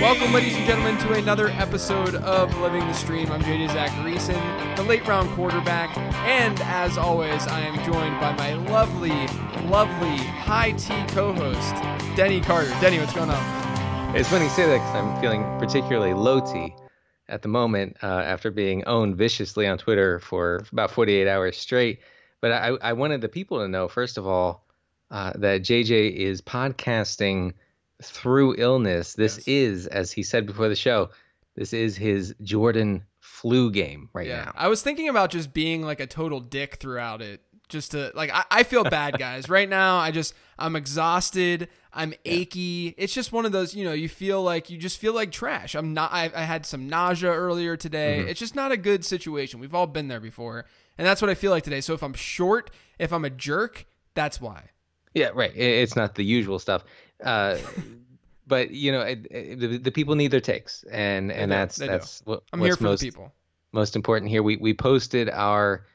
Welcome, ladies and gentlemen, to another episode of Living the Stream. I'm JJ Zachariason, the late round quarterback, and as always, I am joined by my lovely, lovely high tea co-host, Denny Carter. Denny, what's going on? It's funny you say that because I'm feeling particularly low T at the moment uh, after being owned viciously on Twitter for about 48 hours straight. But I, I wanted the people to know, first of all, uh, that JJ is podcasting through illness. This Yes. is, as he said before the show, this is his Jordan flu game right Yeah, now. I was thinking about just being like a total dick throughout it. Just to like, I, I feel bad, guys. right now, I just I'm exhausted. I'm achy. It's just one of those, you know, you feel like you just feel like trash. I'm not. I, I had some nausea earlier today. Mm-hmm. It's just not a good situation. We've all been there before, and that's what I feel like today. So if I'm short, if I'm a jerk, that's why. Yeah, right. It's not the usual stuff. Uh, but you know, it, it, the, the people need their takes, and and that's They do. that's what I'm what's here for most the people. most important here. We we posted our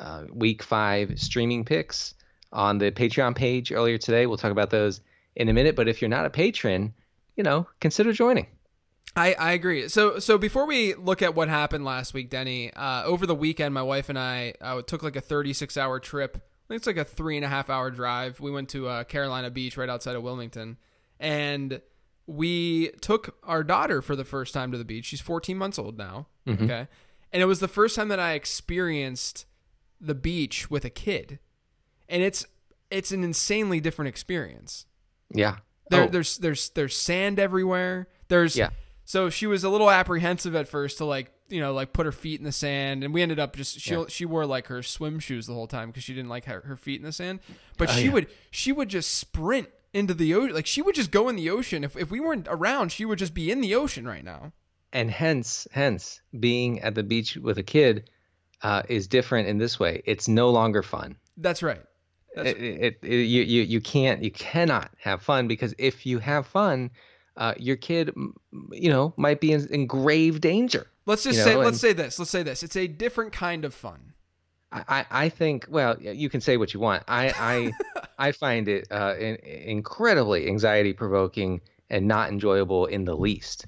uh, week five streaming picks on the Patreon page earlier today. We'll talk about those in a minute. But if you're not a patron, you know, consider joining. I, I agree. So so before we look at what happened last week, Denny, uh, over the weekend, my wife and I uh, took like a 36 hour trip. Think it's like a three and a half hour drive. We went to uh, Carolina Beach, right outside of Wilmington, and we took our daughter for the first time to the beach. She's 14 months old now. Okay, and it was the first time that I experienced the beach with a kid, and it's it's an insanely different experience. Yeah. There, Oh, there's there's there's sand everywhere. There's Yeah. So she was a little apprehensive at first to like you know like put her feet in the sand, and we ended up just she Yeah. she wore like her swim shoes the whole time because she didn't like her, her feet in the sand. But Oh, she yeah. would she would just sprint into the ocean. Like she would just go in the ocean. If if we weren't around, she would just be in the ocean right now. and hence hence being at the beach with a kid uh, is different in this way. It's no longer fun. That's right. That's, it, it, it, you, you you can't you cannot have fun because if you have fun uh, your kid you know might be in, in grave danger let's just you say know, let's say this. Let's say this. It's a different kind of fun. I, I I think well you can say what you want i i i find it uh, in, incredibly anxiety provoking and not enjoyable in the least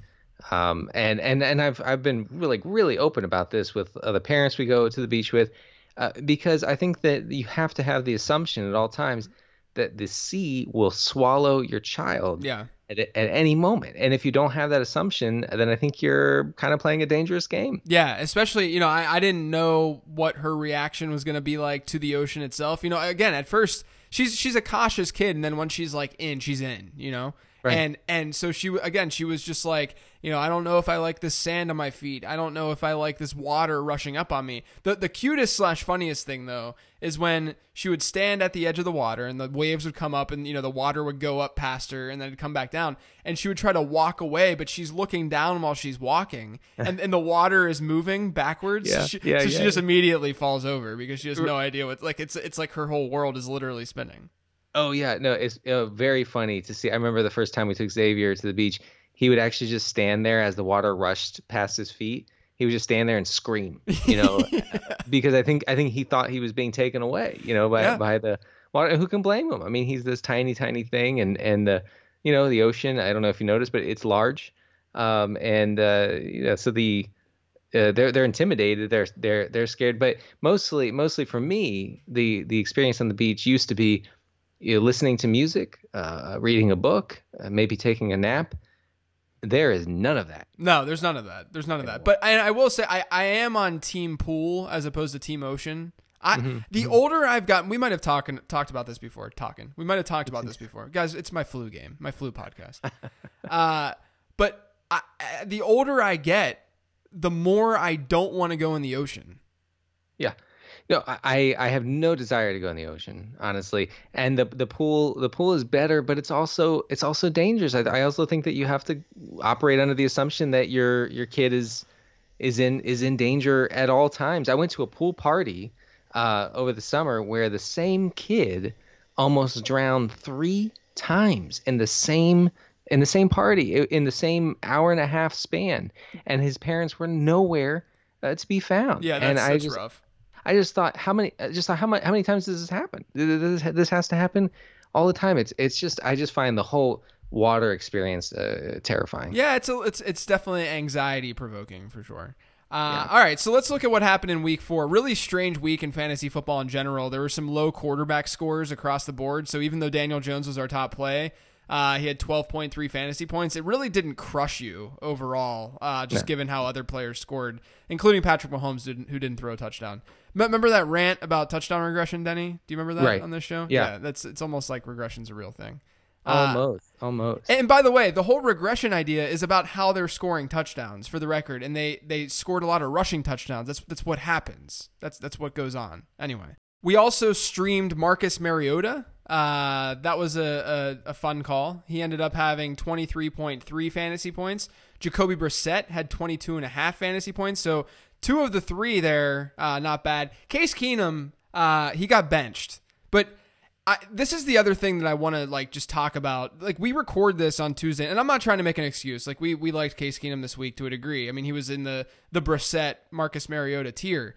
um, and and and I've I've been really really open about this with the parents we go to the beach with, uh, because I think that you have to have the assumption at all times that the sea will swallow your child Yeah. At, at any moment, and if you don't have that assumption, then I think you're kind of playing a dangerous game. Yeah, especially, you know, I, I didn't know what her reaction was going to be like to the ocean itself. You know, again, at first, she's she's a cautious kid, and then once she's like in, she's in, you know? Right. And and so she again, she was just like, you know, I don't know if I like this sand on my feet. I don't know if I like this water rushing up on me. The the cutest slash funniest thing though is when she would stand at the edge of the water and the waves would come up and you know the water would go up past her and then it'd come back down and she would try to walk away but she's looking down while she's walking and, and the water is moving backwards Yeah, she, yeah, so she yeah. just immediately falls over because she has no idea what like it's it's like her whole world is literally spinning Oh yeah, no, it's uh, very funny to see. I remember the first time we took Xavier to the beach, he would actually just stand there as the water rushed past his feet. He would just stand there and scream, you know, because I think I think he thought he was being taken away, you know, by Yeah. by the water. Who can blame him? I mean, he's this tiny, tiny thing, and and the, you know, the ocean. I don't know if you noticed, but it's large, um, and uh, you know, so the uh, they're they're intimidated. They're they're they're scared. But mostly mostly for me, the the experience on the beach used to be, you know, listening to music, uh, reading a book, uh, maybe taking a nap. There is none of that. no there's none of that there's none of that but I, I will say I, I am on team pool as opposed to team ocean I, Mm-hmm. the older I've gotten, we might have talking talked about this before. Talking, we might have talked about this before, guys. It's my flu game, my flu podcast. uh, but I- the older I get, the more I don't want to go in the ocean. Yeah. No, I I have no desire to go in the ocean, honestly. And the the pool the pool is better, but it's also it's also dangerous. I, I also think that you have to operate under the assumption that your your kid is is in is in danger at all times. I went to a pool party uh, over the summer where the same kid almost drowned three times in the same in the same party in the same hour and a half span, and his parents were nowhere uh, to be found. Yeah, that's, and I that's just, rough. I just thought, how many? Just thought, how many? How many times does this happen? This, this has to happen all the time. It's it's just I just find the whole water experience uh, terrifying. Yeah, it's a, it's it's definitely anxiety provoking for sure. Uh, All right, so let's look at what happened in week four. Really strange week in fantasy football in general. There were some low quarterback scores across the board. So even though Daniel Jones was our top play, uh, he had 12.3 fantasy points. It really didn't crush you overall, uh, just given how other players scored, including Patrick Mahomes, didn't, who didn't throw a touchdown. Remember that rant about touchdown regression, Denny? Do you remember that Right. on this show? Yeah. that's it's almost like regression's a real thing. Uh, Almost, almost. and by the way, the whole regression idea is about how they're scoring touchdowns for the record, and they they scored a lot of rushing touchdowns. That's that's what happens. That's that's what goes on. Anyway, we also streamed Marcus Mariota. Uh, that was a, a, a fun call. He ended up having 23.3 fantasy points. Jacoby Brissett had 22 and a half fantasy points. So two of the three there, uh, not bad. Case Keenum, uh, he got benched, but I, this is the other thing that I want to like just talk about. Like we record this on Tuesday, and I'm not trying to make an excuse. Like we we liked Case Keenum this week to a degree. I mean, he was in the the Brissett Marcus Mariota tier.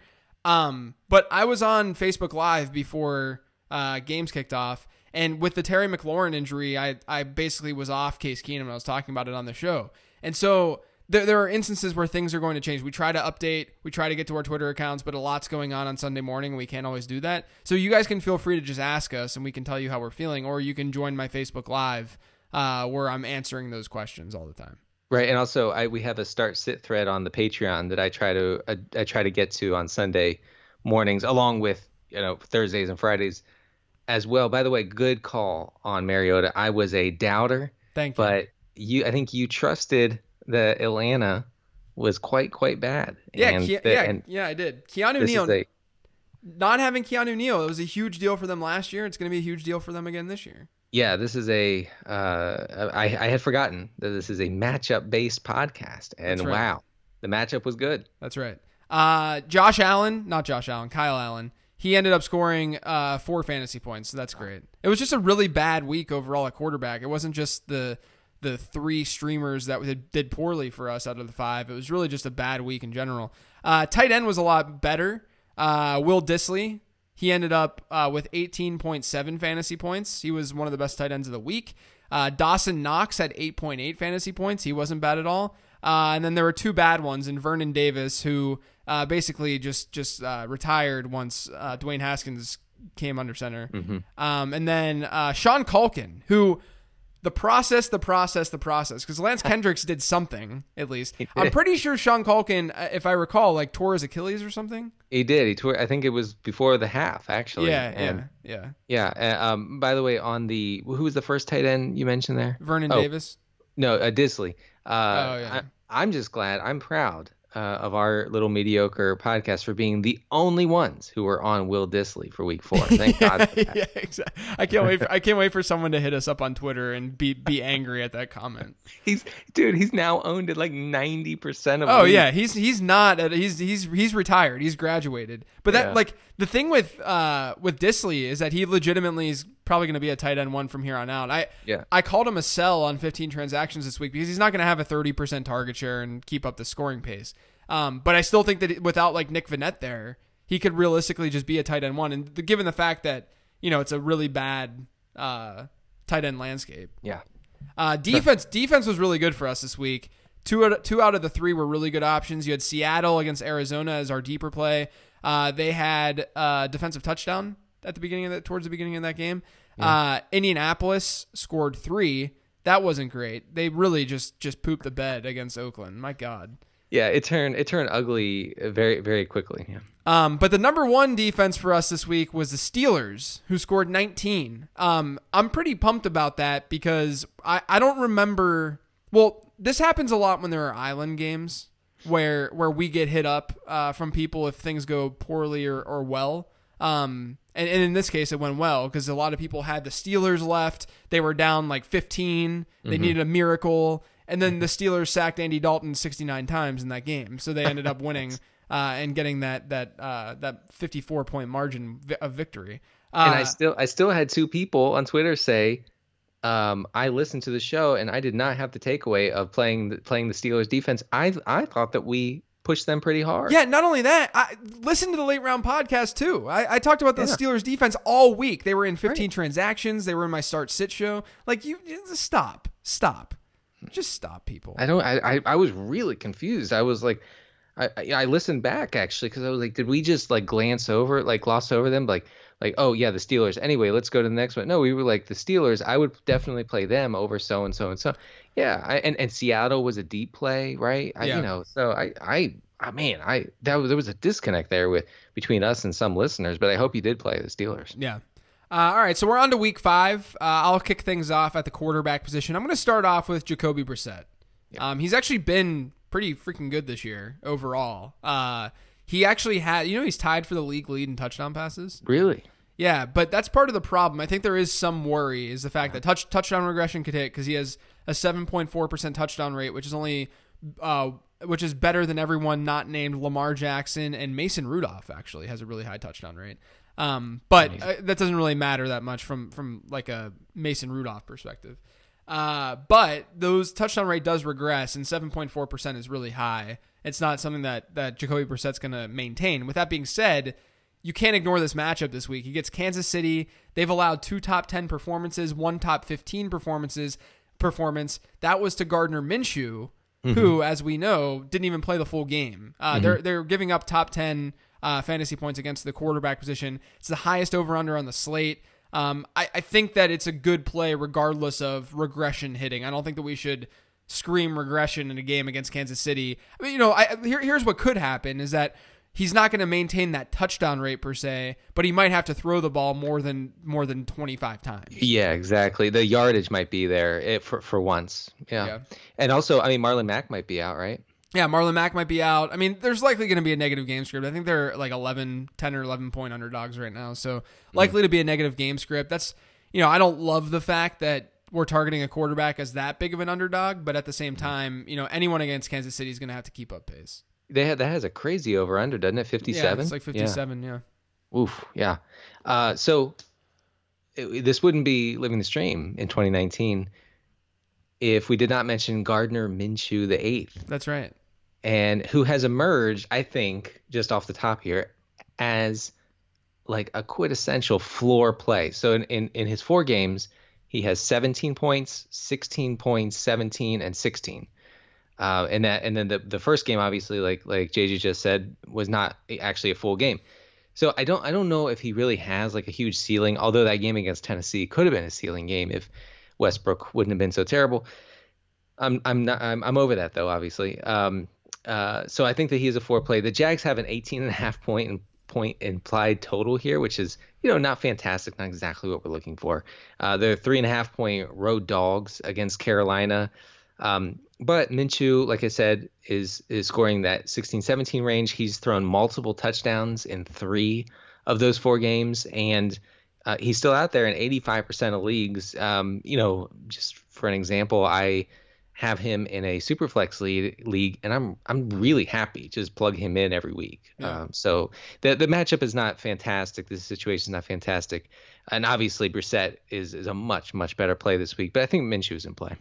Um, but I was on Facebook Live before uh, games kicked off, and with the Terry McLaurin injury, I I basically was off Case Keenum. I was talking about it on the show, and so there, there are instances where things are going to change. We try to update, we try to get to our Twitter accounts, but a lot's going on on Sunday morning, and we can't always do that. So you guys can feel free to just ask us, and we can tell you how we're feeling, or you can join my Facebook Live, uh, where I'm answering those questions all the time. Right, and also I we have a start sit thread on the Patreon that I try to uh, I try to get to on Sunday mornings, along with you know Thursdays and Fridays as well. By the way, good call on Mariota. I was a doubter, Thank you. but you I think you trusted that Atlanta was quite quite bad. yeah, and Ke- that- yeah, and yeah, I did. Keanu Neal, a not having Keanu Neal, it was a huge deal for them last year. It's going to be a huge deal for them again this year. Yeah, this is a uh, I I had forgotten that this is a matchup based podcast, and right. wow, the matchup was good. That's right. Uh, Josh Allen, not Josh Allen, Kyle Allen. He ended up scoring uh, four fantasy points, so that's great. It was just a really bad week overall at quarterback. It wasn't just the the three streamers that did, did poorly for us out of the five. It was really just a bad week in general. Uh, tight end was a lot better. Uh, Will Dissly, he ended up uh, with 18.7 fantasy points. He was one of the best tight ends of the week. Uh, Dawson Knox had 8.8 fantasy points. He wasn't bad at all. Uh, and then there were two bad ones in Vernon Davis, who uh, basically just just uh, retired once uh, Dwayne Haskins came under center. Um, and then uh, Sean Culkin, who the process, the process, the process, because Lance Kendricks did something at least. I'm pretty sure Sean Culkin, uh, if I recall, like tore his Achilles or something. He did. He tore. I think it was before the half, actually. yeah, And yeah, yeah. yeah. uh, um. By the way, on the who was the first tight end you mentioned there? Vernon Oh. Davis. No, uh, Dissly. Uh, Oh, yeah. I, I'm just glad. I'm proud uh, of our little mediocre podcast for being the only ones who were on Will Dissly for Week Four. Thank God. For that. yeah, exactly. I can't wait. For, I can't wait for someone to hit us up on Twitter and be be angry at that comment. He's dude. He's now owned at like ninety percent of. Oh yeah, he's he's not. At, he's he's he's retired. He's graduated. But that Yeah. like the thing with uh with Dissly is that he legitimately is probably going to be a tight end one from here on out. I Yeah. I called him a sell on 15 transactions this week because he's not going to have a 30% target share and keep up the scoring pace. Um, but I still think that without like Nick Vannett there, he could realistically just be a tight end one. And the, given the fact that you know it's a really bad uh, tight end landscape, Yeah. uh, defense defense was really good for us this week. Two out, two out of the three were really good options. You had Seattle against Arizona as our deeper play. Uh, they had uh, defensive touchdown at the beginning of that towards the beginning of that game. Uh, Indianapolis scored three. That wasn't great. They really just just pooped the bed against Oakland. My God. Yeah. It turned it turned ugly very very quickly. Yeah. Um, but the number one defense for us this week was the Steelers, who scored 19. Um, I'm pretty pumped about that because I, I don't remember. Well, this happens a lot when there are island games where where we get hit up uh, from people if things go poorly or, or well. Um, and, and in this case, it went well because a lot of people had the Steelers left. They were down like 15. They needed a miracle. and then the Steelers sacked Andy Dalton 69 times in that game, so they ended up winning uh, and getting that that uh, that 54 point margin of victory. Uh, and I still I still had two people on Twitter say, um, I listened to the show and I did not have the takeaway of playing the, playing the Steelers defense. I I thought that we pushed them pretty hard. Yeah, not only that, I listened to the late round podcast too. I, I talked about the yeah. Steelers defense all week. They were in 15 right. transactions. They were in my start sit show. Like you, stop, stop, just stop, people. I don't. I I, I was really confused. I was like. I, I listened back actually because I was like, did we just like glance over, like gloss over them? Like, like, oh yeah, the Steelers. Anyway, let's go to the next one. No, we were like the Steelers. I would definitely play them over so and so and so. Yeah, I, and and Seattle was a deep play, right? I, yeah. You know, so I I I mean, I that was, there was a disconnect there with between us and some listeners, but I hope you did play the Steelers. Yeah. Uh, all right, so we're on to week five. Uh, I'll kick things off at the quarterback position. I'm going to start off with Jacoby Brissett. Yeah. Um, he's actually been pretty freaking good this year overall. Uh, he actually had, you know, he's tied for the league lead in touchdown passes. Really? Yeah, but that's part of the problem. I think there is some worry is the fact that touch touchdown regression could hit because he has a 7.4 percent touchdown rate, which is only, uh, which is better than everyone not named Lamar Jackson and Mason Rudolph. Actually, has a really high touchdown rate. Um, but uh, that doesn't really matter that much from from like a Mason Rudolph perspective. Uh, but those touchdown rate does regress, and 7.4 percent is really high. It's not something that that Jacoby Brissett's going to maintain. With that being said, you can't ignore this matchup this week. He gets Kansas City. They've allowed two top 10 performances, one top 15 performances performance. That was to Gardner Minshew, mm-hmm. who, as we know, didn't even play the full game. Uh, mm-hmm. They're they're giving up top 10 uh, fantasy points against the quarterback position. It's the highest over under on the slate. Um, I, I think that it's a good play regardless of regression hitting. I don't think that we should scream regression in a game against Kansas City. I mean, you know, I, here, here's what could happen is that he's not going to maintain that touchdown rate per se, but he might have to throw the ball more than more than 25 times. Yeah, exactly. The yardage might be there it, for for once. Yeah. yeah. And also, I mean, Marlon Mack might be out, right? Yeah, Marlon Mack might be out. I mean, there's likely going to be a negative game script. I think they're like 11, 10 or 11 point underdogs right now. So, likely mm. to be a negative game script. That's, you know, I don't love the fact that we're targeting a quarterback as that big of an underdog, but at the same time, you know, anyone against Kansas City is going to have to keep up pace. They had that has a crazy over under, doesn't it? Fifty seven. Yeah, it's like fifty seven. Yeah. yeah. Oof. Yeah. Uh, so it, this wouldn't be living the stream in 2019 if we did not mention Gardner Minshew the eighth. That's right. And who has emerged, I think, just off the top here, as like a quintessential floor play. So in, in, in his four games, he has 17 points, 16 points, 17, and 16. Uh, and that and then the the first game obviously like like JJ just said was not actually a full game. So I don't I don't know if he really has like a huge ceiling. Although that game against Tennessee could have been a ceiling game if Westbrook wouldn't have been so terrible. I'm I'm not I'm, I'm over that though obviously. Um, uh, so I think that he is a four play. The Jags have an 18 and a half and point point implied total here, which is you know not fantastic, not exactly what we're looking for. Uh, they're three and a half point road dogs against Carolina. Um, but Minshew, like I said, is is scoring that 16-17 range. He's thrown multiple touchdowns in three of those four games, and uh, he's still out there in 85% of leagues. Um, you know, just for an example, I have him in a superflex league, league and I'm I'm really happy just plug him in every week. Yeah. Um, so the the matchup is not fantastic. The situation is not fantastic, and obviously Brissett is is a much much better play this week. But I think Minshew is in play.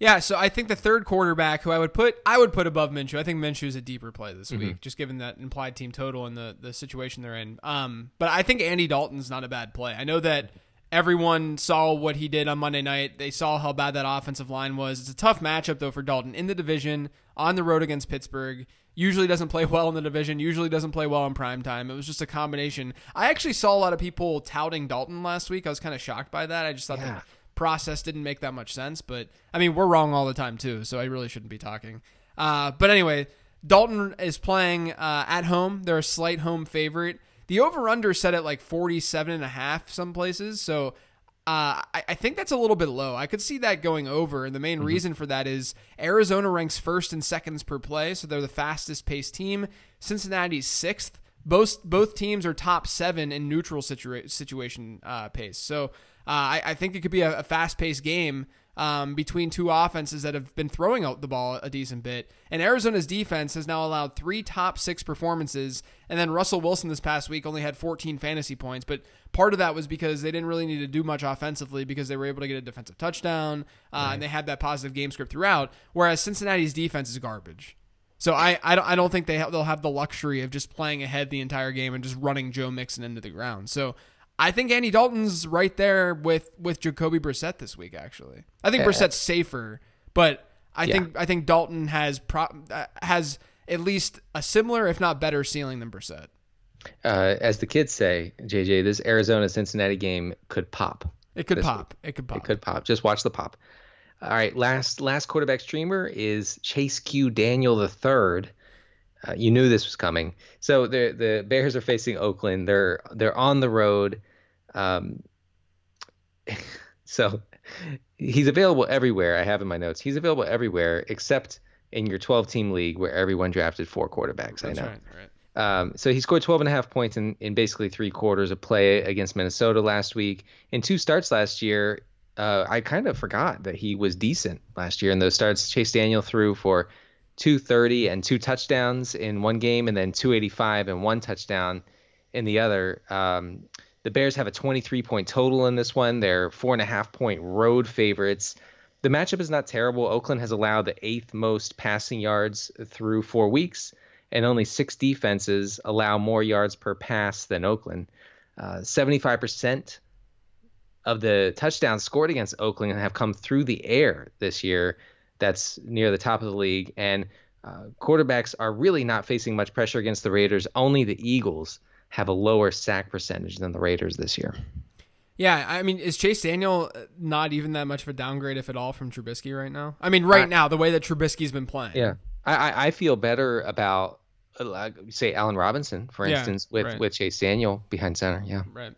Yeah, so I think the third quarterback who I would put I would put above Minshew. I think Minshew is a deeper play this mm-hmm. week, just given that implied team total and the the situation they're in. Um, but I think Andy Dalton's not a bad play. I know that everyone saw what he did on Monday night. They saw how bad that offensive line was. It's a tough matchup though for Dalton in the division on the road against Pittsburgh. Usually doesn't play well in the division. Usually doesn't play well in prime time. It was just a combination. I actually saw a lot of people touting Dalton last week. I was kind of shocked by that. I just thought yeah. the process didn't make that much sense. But I mean, we're wrong all the time too, so I really shouldn't be talking. Uh, but anyway, Dalton is playing uh, at home. They're a slight home favorite. The over under set at like 47 and a half some places. So uh, I, I, think that's a little bit low. I could see that going over. And the main mm-hmm. reason for that is Arizona ranks first in seconds per play. So they're the fastest paced team. Cincinnati's sixth. Both both teams are top seven in neutral situa- situation uh, pace. So uh, I, I, think it could be a, a fast paced game. um, between two offenses that have been throwing out the ball a decent bit. And Arizona's defense has now allowed three top six performances. And then Russell Wilson this past week only had 14 fantasy points. But part of that was because they didn't really need to do much offensively because they were able to get a defensive touchdown uh, right. and they had that positive game script throughout. Whereas Cincinnati's defense is garbage. So I, I don't I don't think they they'll have the luxury of just playing ahead the entire game and just running Joe Mixon into the ground. So I think Andy Dalton's right there with with Jacoby Brissett this week. Actually, I think Brissett's safer, but I yeah. think I think Dalton has pro, uh, has at least a similar, if not better, ceiling than Brissett. Uh, as the kids say, JJ, this Arizona Cincinnati game could pop. It could pop. Week. It could pop. It could pop. Just watch the pop. All right, last last quarterback streamer is Chase Q Daniel the third. Uh, you knew this was coming. So the the Bears are facing Oakland. They're they're on the road. Um, so he's available everywhere. I have in my notes. He's available everywhere except in your 12 team league where everyone drafted four quarterbacks. That's I know. Right, right. Um, so he scored 12 and a half points in, in basically three quarters of play against Minnesota last week. In two starts last year, uh, I kind of forgot that he was decent last year in those starts. Chase Daniel threw for 230 and two touchdowns in one game, and then 285 and one touchdown in the other. Um, the Bears have a 23 point total in this one. They're four and a half point road favorites. The matchup is not terrible. Oakland has allowed the eighth most passing yards through four weeks, and only six defenses allow more yards per pass than Oakland. Uh, 75% of the touchdowns scored against Oakland and have come through the air this year. That's near the top of the league. And uh, quarterbacks are really not facing much pressure against the Raiders. Only the Eagles have a lower sack percentage than the Raiders this year. Yeah, I mean, is Chase Daniel not even that much of a downgrade, if at all, from Trubisky right now? I mean, right I, now, the way that Trubisky's been playing. Yeah, I, I feel better about, uh, say, Allen Robinson, for yeah, instance, with, right. with Chase Daniel behind center. Yeah. Right.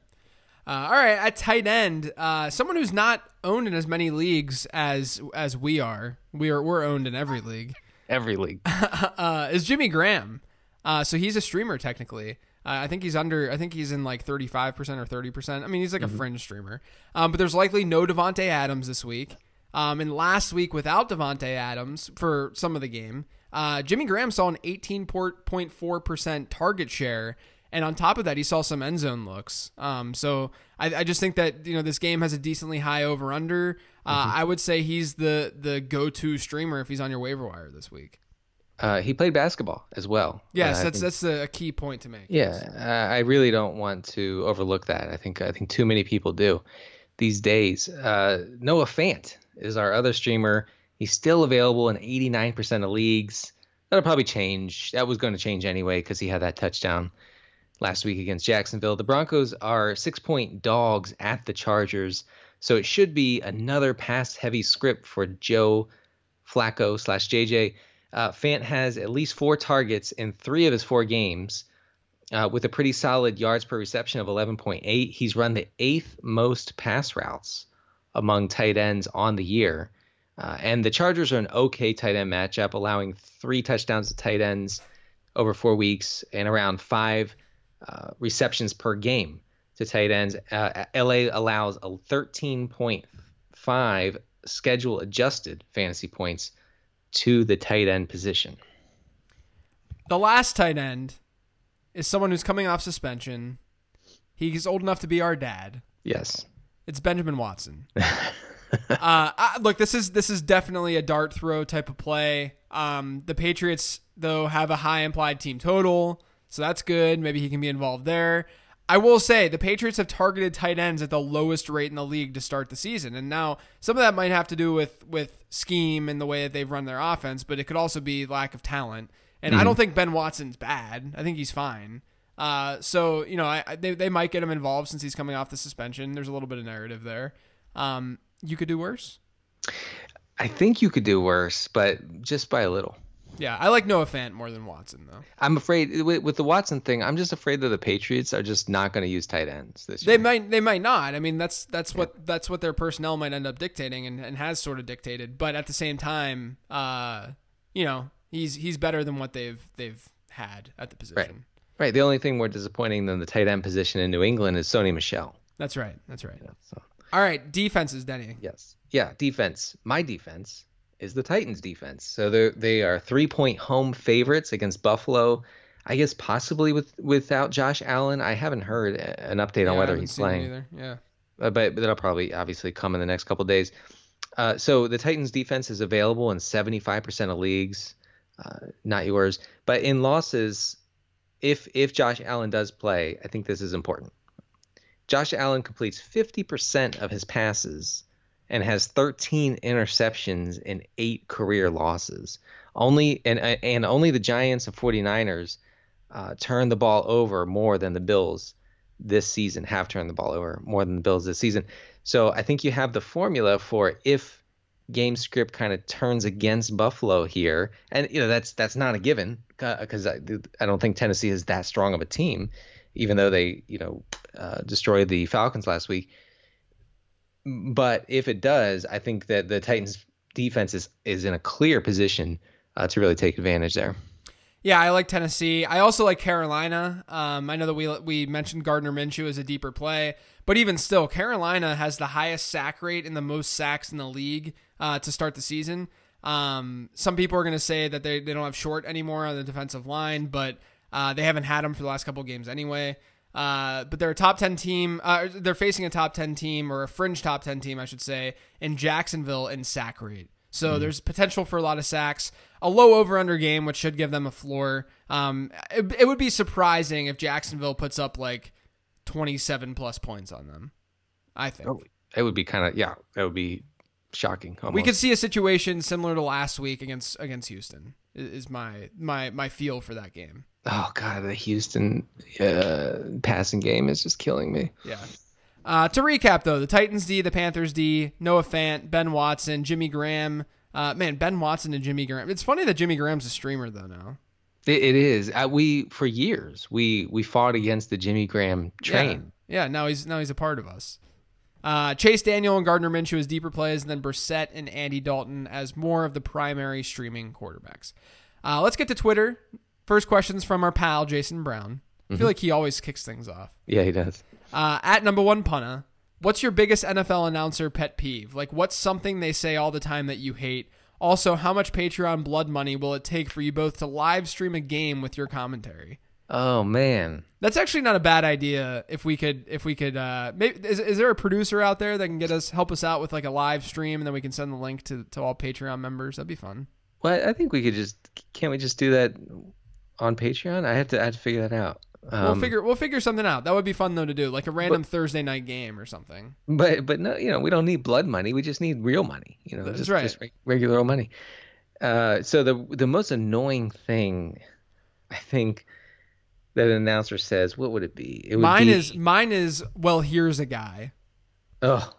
Uh, all right, at tight end, uh, someone who's not owned in as many leagues as as we are. We are we're owned in every league. Every league uh, is Jimmy Graham. Uh, so he's a streamer technically. Uh, I think he's under. I think he's in like thirty five percent or thirty percent. I mean, he's like mm-hmm. a fringe streamer. Um, but there's likely no Davante Adams this week. Um, and last week without Davante Adams for some of the game, uh, Jimmy Graham saw an eighteen point four percent target share and on top of that, he saw some end zone looks. Um, so I, I, just think that you know this game has a decently high over under. Uh, mm-hmm. I would say he's the the go to streamer if he's on your waiver wire this week. Uh, he played basketball as well. Yes, uh, that's think, that's a key point to make. Yeah, uh, I really don't want to overlook that. I think I think too many people do these days. Uh, Noah Fant is our other streamer. He's still available in 89% of leagues. That'll probably change. That was going to change anyway because he had that touchdown last week against Jacksonville. The Broncos are six point dogs at the Chargers, so it should be another pass heavy script for Joe Flacco slash JJ. Uh, Fant has at least four targets in three of his four games. Uh, with a pretty solid yards per reception of 11.8, he's run the eighth most pass routes among tight ends on the year. Uh, and the Chargers are an okay tight end matchup, allowing three touchdowns to tight ends over four weeks and around five uh, receptions per game to tight ends. Uh, LA allows a 13.5 schedule adjusted fantasy points to the tight end position. The last tight end is someone who's coming off suspension. He's old enough to be our dad. Yes. It's Benjamin Watson. uh, I, look, this is this is definitely a dart throw type of play. Um, the Patriots, though, have a high implied team total. So that's good. Maybe he can be involved there. I will say the Patriots have targeted tight ends at the lowest rate in the league to start the season. And now some of that might have to do with with scheme and the way that they've run their offense, but it could also be lack of talent. And mm-hmm. I don't think Ben Watson's bad. I think he's fine. Uh, so you know, I, they they might get him involved since he's coming off the suspension. There's a little bit of narrative there. Um, you could do worse. I think you could do worse, but just by a little. Yeah, I like Noah Fant more than Watson though. I'm afraid with, with the Watson thing, I'm just afraid that the Patriots are just not going to use tight ends this year. They might they might not. I mean, that's that's yeah. what that's what their personnel might end up dictating and, and has sort of dictated. But at the same time, uh, you know, he's he's better than what they've they've had at the position. Right. Right. The only thing more disappointing than the tight end position in New England is Sony Michel. That's right. That's right. Yeah, so. All right, defenses, Denny. Yes. Yeah, defense. My defense is the Titans defense. So they they are 3-point home favorites against Buffalo. I guess possibly with without Josh Allen. I haven't heard an update Yeah, on whether he's playing. Either. Yeah. Uh, but, but that'll probably obviously come in the next couple days. Uh, so the Titans defense is available in 75% of leagues, uh, not yours. But in losses, if if Josh Allen does play, I think this is important. Josh Allen completes 50% of his passes and has 13 interceptions in eight career losses. Only and and only the Giants and 49ers uh, turn the ball over more than the Bills this season have turned the ball over more than the Bills this season. So I think you have the formula for if game script kind of turns against Buffalo here, and you know that's that's not a given because I, I don't think Tennessee is that strong of a team, even though they you know uh, destroyed the Falcons last week. But if it does, I think that the Titans defense is is in a clear position uh, to really take advantage there. Yeah, I like Tennessee. I also like Carolina. Um, I know that we we mentioned Gardner Minshew as a deeper play, but even still, Carolina has the highest sack rate and the most sacks in the league uh, to start the season. Um, some people are going to say that they, they don't have Short anymore on the defensive line, but uh, they haven't had them for the last couple games anyway. Uh, but they're a top 10 team. Uh, they're facing a top 10 team or a fringe top 10 team, I should say, in Jacksonville and sack rate. So there's potential for a lot of sacks. A low over under game, which should give them a floor. Um, it, it would be surprising if Jacksonville puts up like 27 plus points on them. I think. Oh, it would be kind of yeah, it would be shocking. Almost. We could see a situation similar to last week against against Houston. Is my my my feel for that game. Oh god, the Houston uh, passing game is just killing me. Yeah. Uh, to recap, though, the Titans D, the Panthers D, Noah Fant, Ben Watson, Jimmy Graham. Uh, man, Ben Watson and Jimmy Graham. It's funny that Jimmy Graham's a streamer though now. It, it is. Uh, we for years we we fought against the Jimmy Graham train. Yeah. yeah, now he's now he's a part of us. Uh, Chase Daniel and Gardner Minshew as deeper plays, and then Brissett and Andy Dalton as more of the primary streaming quarterbacks. Uh, let's get to Twitter. First questions from our pal Jason Brown. I feel like he always kicks things off. Yeah, he does. Uh, at number one punna, what's your biggest NFL announcer pet peeve? Like, what's something they say all the time that you hate? Also, how much Patreon blood money will it take for you both to live stream a game with your commentary? Oh man. That's actually not a bad idea. If we could, if we could, uh, maybe is, is there a producer out there that can get us help us out with like a live stream, and then we can send the link to to all Patreon members? That'd be fun. Well, I think we could just can't we just do that on Patreon? I have to I have to figure that out. Um, we'll figure we'll figure something out. That would be fun though to do, like a random Thursday night game or something. But but no, you know, we don't need blood money. We just need real money. You know, That's just, right. just regular old money. Uh, so the the most annoying thing, I think, that an announcer says, what would it be? It would Mine be, is mine is well, here's a guy. Oh,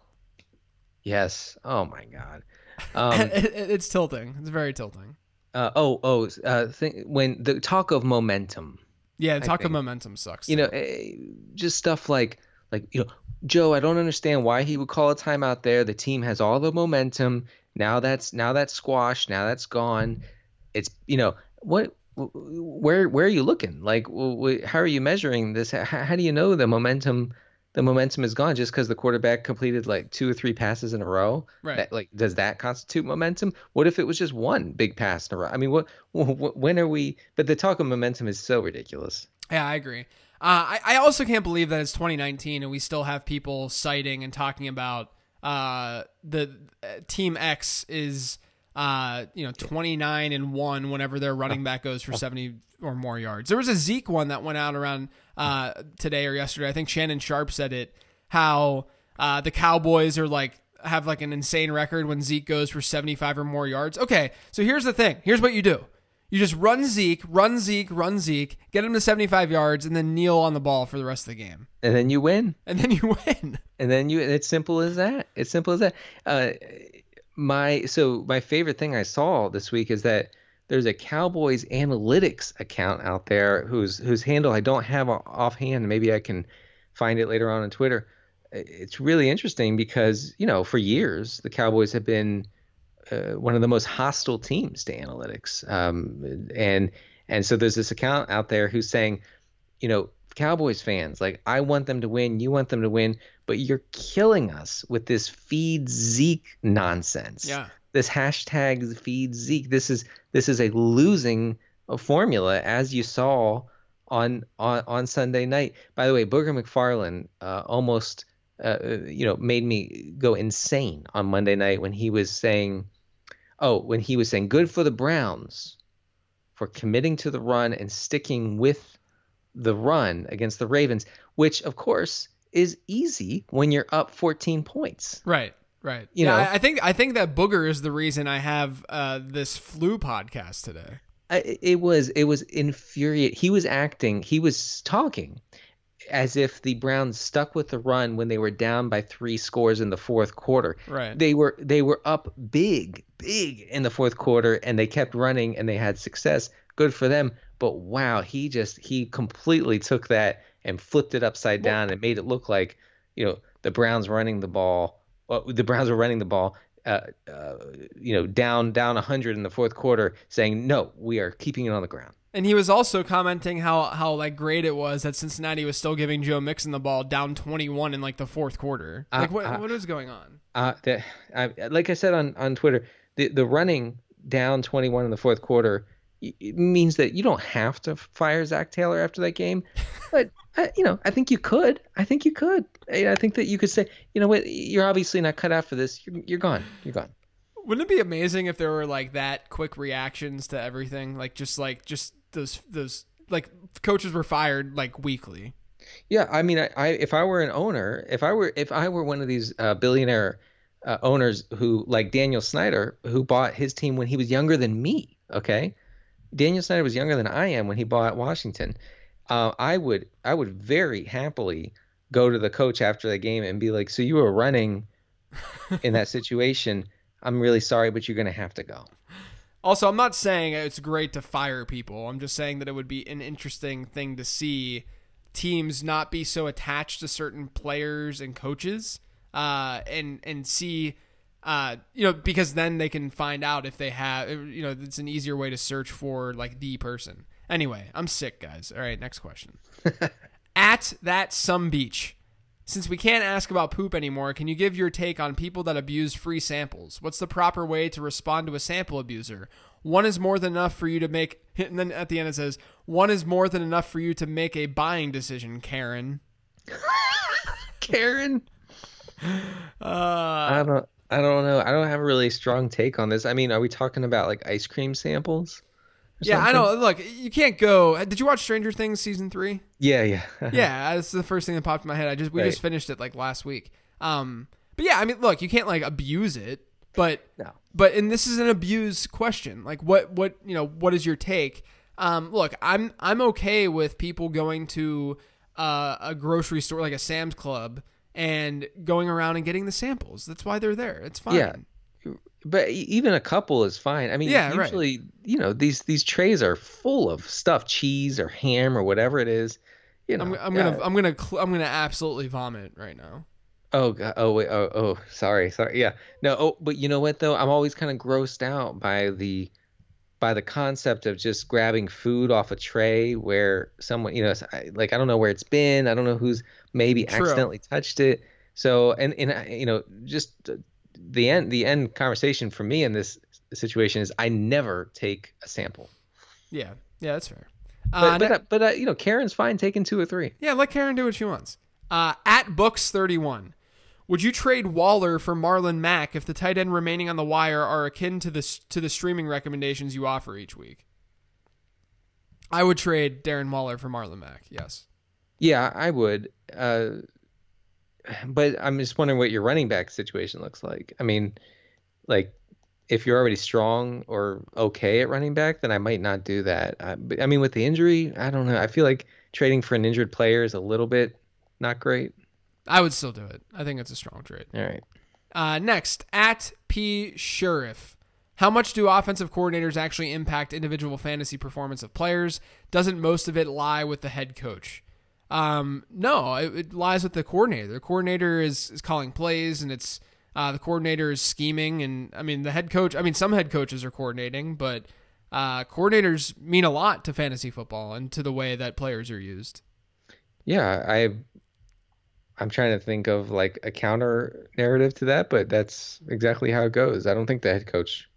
yes. Oh my God. Um, It- it- it's tilting. It's very tilting. Uh, oh oh. Uh, think, when the talk of momentum. Yeah, talk of momentum sucks. you know, eh, just stuff like like you know, Joe. I don't understand why he would call a timeout there. The team has all the momentum. Now that's now that's squashed. Now that's gone. It's you know what. Where where are you looking? Like, how are you measuring this? How, how do you know the momentum? The momentum is gone just because the quarterback completed like two or three passes in a row. Right. That, like, does that constitute momentum? What if it was just one big pass in a row? I mean, what? wh- When are we? But the talk of momentum is so ridiculous. Yeah, I agree. Uh, I, I also can't believe that it's 2019 and we still have people citing and talking about uh, the uh, Team X is uh, you know 29 and one whenever their running back goes for 70 or more yards. There was a Zeke one that went out around uh, today or yesterday. I think Shannon Sharpe said it. How uh, the Cowboys are like have like an insane record when Zeke goes for 75 or more yards. Okay, so here's the thing. Here's what you do. You just run Zeke, run Zeke, run Zeke, get him to 75 yards, and then kneel on the ball for the rest of the game. And then you win. And then you win. and then you it's simple as that it's simple as that uh my so my favorite thing i saw this week is that there's a cowboys analytics account out there whose whose handle i don't have offhand maybe i can find it later on on twitter. It's really interesting because you know for years the cowboys have been uh, one of the most hostile teams to analytics. Um, and and so there's this account out there who's saying you know, Cowboys fans, like I want them to win, you want them to win, but you're killing us with this feed Zeke nonsense. Yeah. This hashtag feed Zeke. This is this is a losing formula, as you saw on on on Sunday night. By the way, Booger McFarland uh, almost uh, you know made me go insane on Monday night when he was saying, oh, when he was saying good for the Browns for committing to the run and sticking with the run against the Ravens, which of course is easy when you're up 14 points. Right. Right. You yeah, know. I, think I think that booger is the reason I have uh, this flu podcast today. I, it was it was infuriating. He was acting, he was talking as if the Browns stuck with the run when they were down by 3 scores in the fourth quarter. Right. They were they were up big, big in the fourth quarter and they kept running and they had success. Good for them. But wow, he just he completely took that and flipped it upside down and made it look like, you know, the Browns running the ball. Well, the Browns were running the ball uh, uh, you know, down down 100 in the fourth quarter, saying no, we are keeping it on the ground. And he was also commenting how how like great it was that Cincinnati was still giving Joe Mixon the ball down 21 in like the fourth quarter. Like Uh, what uh, what is going on? Uh, the, I, like I said on on Twitter, the the running down 21 in the fourth quarter it means that you don't have to fire Zac Taylor after that game, but uh, you know, I think you could. I think you could. I, I think that you could say, you know what, you're obviously not cut out for this. You're, you're gone. You're gone. Wouldn't it be amazing if there were like that quick reactions to everything? Like just like just those those like coaches were fired like weekly. Yeah, I mean, I, I if I were an owner, if I were if I were one of these uh, billionaire uh, owners who like Daniel Snyder, who bought his team when he was younger than me. Okay, Daniel Snyder was younger than I am when he bought Washington. Uh, I would I would very happily go to the coach after the game and be like, "So you were running in that situation. I'm really sorry, but you're gonna have to go." Also, I'm not saying it's great to fire people. I'm just saying that it would be an interesting thing to see teams not be so attached to certain players and coaches, uh, and and see, uh, you know, because then they can find out if they have, you know, it's an easier way to search for like the person. Anyway, I'm sick, guys. All right, next question. At that some beach. Since we can't ask about poop anymore, can you give your take on people that abuse free samples? What's the proper way to respond to a sample abuser? One is more than enough for you to make, and then at the end it says, one is more than enough for you to make a buying decision, Karen. Karen. Uh, I don't. I don't know. I don't have a really strong take on this. I mean, are we talking about like ice cream samples? yeah, I something? know. Look, you can't go. Did you watch Stranger Things season three? Yeah, yeah. yeah, that's the first thing that popped in my head. I just we Right. just finished it like last week. Um, but yeah, I mean, look, you can't like abuse it, but No. but and this is an abuse question. Like, what what you know, what is your take? Um, look, I'm I'm okay with people going to uh, a grocery store like a Sam's Club and going around and getting the samples. That's why they're there. It's fine. Yeah. But even a couple is fine. I mean, Yeah, right. usually, you know, these these trays are full of stuff, cheese or ham or whatever it is. You know, I'm, I'm gonna. I'm gonna cl- I'm gonna absolutely vomit right now. Oh god. Oh wait. Oh oh. Sorry. Sorry. Yeah. No. Oh, but you know what though? I'm always kind of grossed out by the by the concept of just grabbing food off a tray where someone, you know, like I don't know where it's been. I don't know who's maybe True. accidentally touched it. So and and you know, just uh, the end the end conversation for me in this situation is I never take a sample. Yeah, yeah, that's fair. But Uh, but, ne- uh, but uh, you know, Karen's fine taking two or three. Yeah, let Karen do what she wants. Uh, at Books thirty one, would you trade Waller for Marlon Mack if the tight end remaining on the wire are akin to the to the streaming recommendations you offer each week? I would trade Darren Waller for Marlon Mack. Yes. Yeah, I would. Uh, but I'm just wondering what your running back situation looks like. I mean, like if you're already strong or okay at running back, then I might not do that. I, but, I mean, with the injury, I don't know. I feel like trading for an injured player is a little bit not great. I would still do it. I think it's a strong trade. All right. Uh, next, at P Sheriff. How much do offensive coordinators actually impact individual fantasy performance of players? Doesn't most of it lie with the head coach? Um, no, it, it lies with the coordinator. The coordinator is, is calling plays, and it's uh, the coordinator is scheming. And I mean, the head coach. I mean, some head coaches are coordinating, but uh, coordinators mean a lot to fantasy football and to the way that players are used. Yeah, I I'm trying to think of like a counter narrative to that, but that's exactly how it goes. I don't think the head coach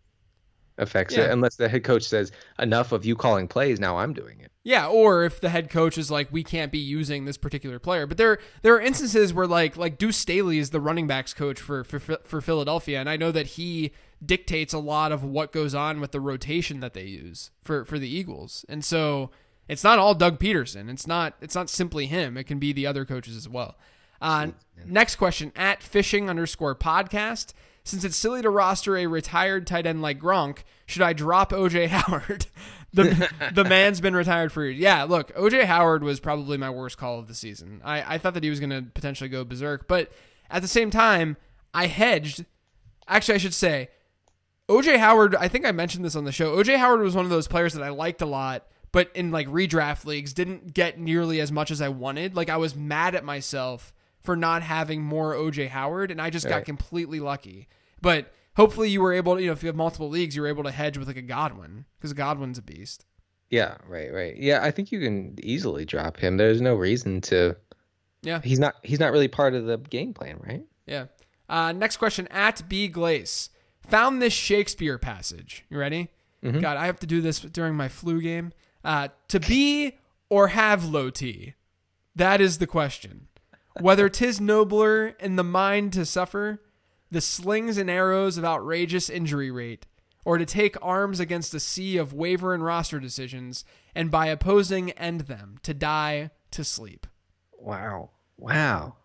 affects Yeah. it unless the head coach says enough of you calling plays. Now I'm doing it. Yeah, or if the head coach is like, we can't be using this particular player. But there there are instances where like like Deuce Staley is the running backs coach for for for Philadelphia, and I know that he dictates a lot of what goes on with the rotation that they use for for the Eagles, and so it's not all Doug Pederson. It's not it's not simply him. It can be the other coaches as well. Uh, next question at fishing underscore podcast. Since it's silly to roster a retired tight end like Gronk, should I drop OJ Howard? the the man's been retired for years. Yeah, look, OJ Howard was probably my worst call of the season. I, I thought that he was going to potentially go berserk, but at the same time, I hedged. Actually, I should say, OJ Howard. I think I mentioned this on the show. OJ Howard was one of those players that I liked a lot, but in like redraft leagues, didn't get nearly as much as I wanted. Like I was mad at myself for not having more OJ Howard, and I just got completely lucky. But hopefully, you were able to, you know, if you have multiple leagues, you were able to hedge with like a Godwin because Godwin's a beast. Yeah, right, right. Yeah, I think you can easily drop him. There's no reason to. Yeah. He's not. He's not really part of the game plan, right? Yeah. Uh, next question at B Glace. Found this Shakespeare passage. You ready? God, I have to do this during my flu game. Uh, to be or have low T? That is the question. Whether 'tis nobler in the mind to suffer the slings and arrows of outrageous injury rate, or to take arms against a sea of waiver and roster decisions, and by opposing end them, to die, to sleep. Wow, wow.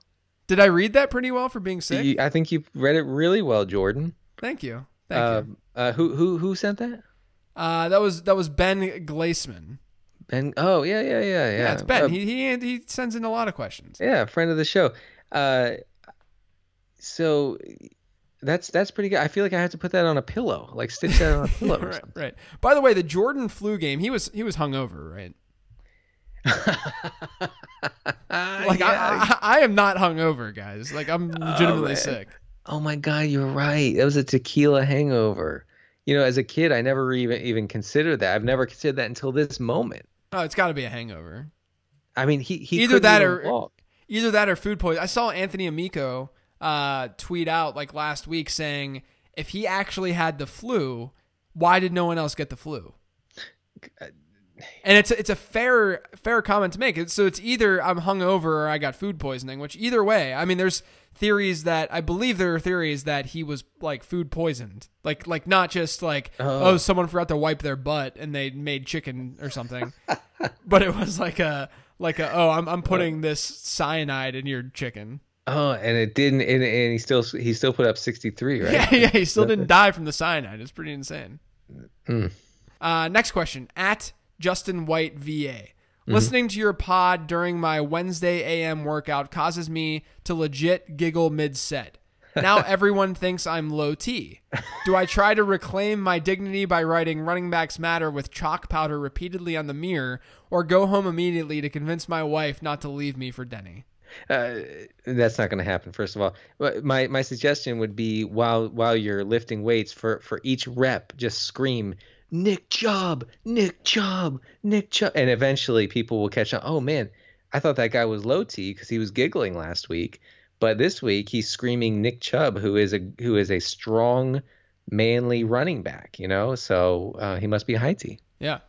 Did I read that pretty well for being sick? You, I think you read it really well, Jordan. Thank you. Thank you. Um, uh, who who who sent that? Uh, that was that was Ben Glaceman. Ben. Oh yeah, yeah, yeah, yeah. Yeah, it's Ben. Uh, he, he he sends in a lot of questions. yeah, friend of the show. Uh, so that's that's pretty good. I feel like I have to put that on a pillow, like stitch that on a pillow or right, something. right. By the way, the Jordan flu game, he was he was hungover, right? Like I, I I am not hungover, guys. Like I'm legitimately man. sick. Oh my God, you're right. It was a tequila hangover. You know, as a kid, I never even even considered that. I've never considered that until this moment. Oh, it's got to be a hangover. I mean, he he Either that or- walk. Either that or food poisoning. I saw Anthony Amico uh, tweet out like last week saying if he actually had the flu, why did no one else get the flu? And it's a, it's a fair fair comment to make. So it's either I'm hungover or I got food poisoning. Which either way, I mean, there's theories that I believe there are theories that he was like food poisoned, like like not just like oh, Oh. someone forgot to wipe their butt and they made chicken or something, but it was like a like a oh I'm I'm putting this cyanide in your chicken. Oh, and it didn't, and, and he still he still put up 63, right? Yeah, yeah, he still didn't die from the cyanide. It's pretty insane. Hmm. Uh, next question at Justin White VA. Mm-hmm. Listening to your pod during my Wednesday AM workout causes me to legit giggle mid set. Now everyone thinks I'm low T. Do I try to reclaim my dignity by writing running backs matter with chalk powder repeatedly on the mirror, or go home immediately to convince my wife not to leave me for Denny? Uh, that's not going to happen. First of all, my my suggestion would be while while you're lifting weights for for each rep, just scream Nick Chubb, Nick Chubb, Nick Chubb, and eventually people will catch on. Oh man, I thought that guy was low T because he was giggling last week, but this week he's screaming Nick Chubb, who is a who is a strong, manly running back. You know, so uh, he must be high T. Yeah.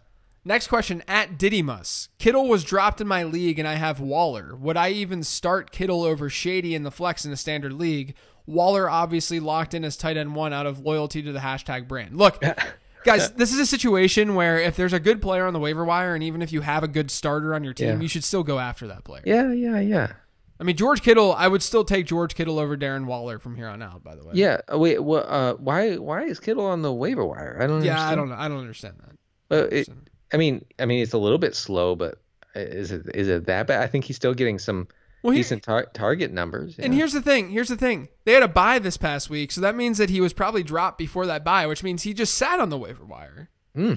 Next question at Didymus. Kittle was dropped in my league and I have Waller. Would I even start Kittle over Shady in the flex in a standard league? Waller obviously locked in as tight end one out of loyalty to the hashtag brand. Look, guys, this is a situation where if there's a good player on the waiver wire and even if you have a good starter on your team, Yeah. you should still go after that player. Yeah, yeah, yeah. I mean, George Kittle, I would still take George Kittle over Darren Waller from here on out, by the way. Yeah. uh, Wait. Well, uh, why why is Kittle on the waiver wire? I don't. Yeah, understand. I don't know. I don't understand that. Well, it, I mean, I mean, it's a little bit slow, but is it is it that bad? I think he's still getting some Well, here- decent tar- target numbers. And here's the thing. Here's the thing. They had a buy this past week, so that means that he was probably dropped before that buy, which means he just sat on the waiver wire. Hmm.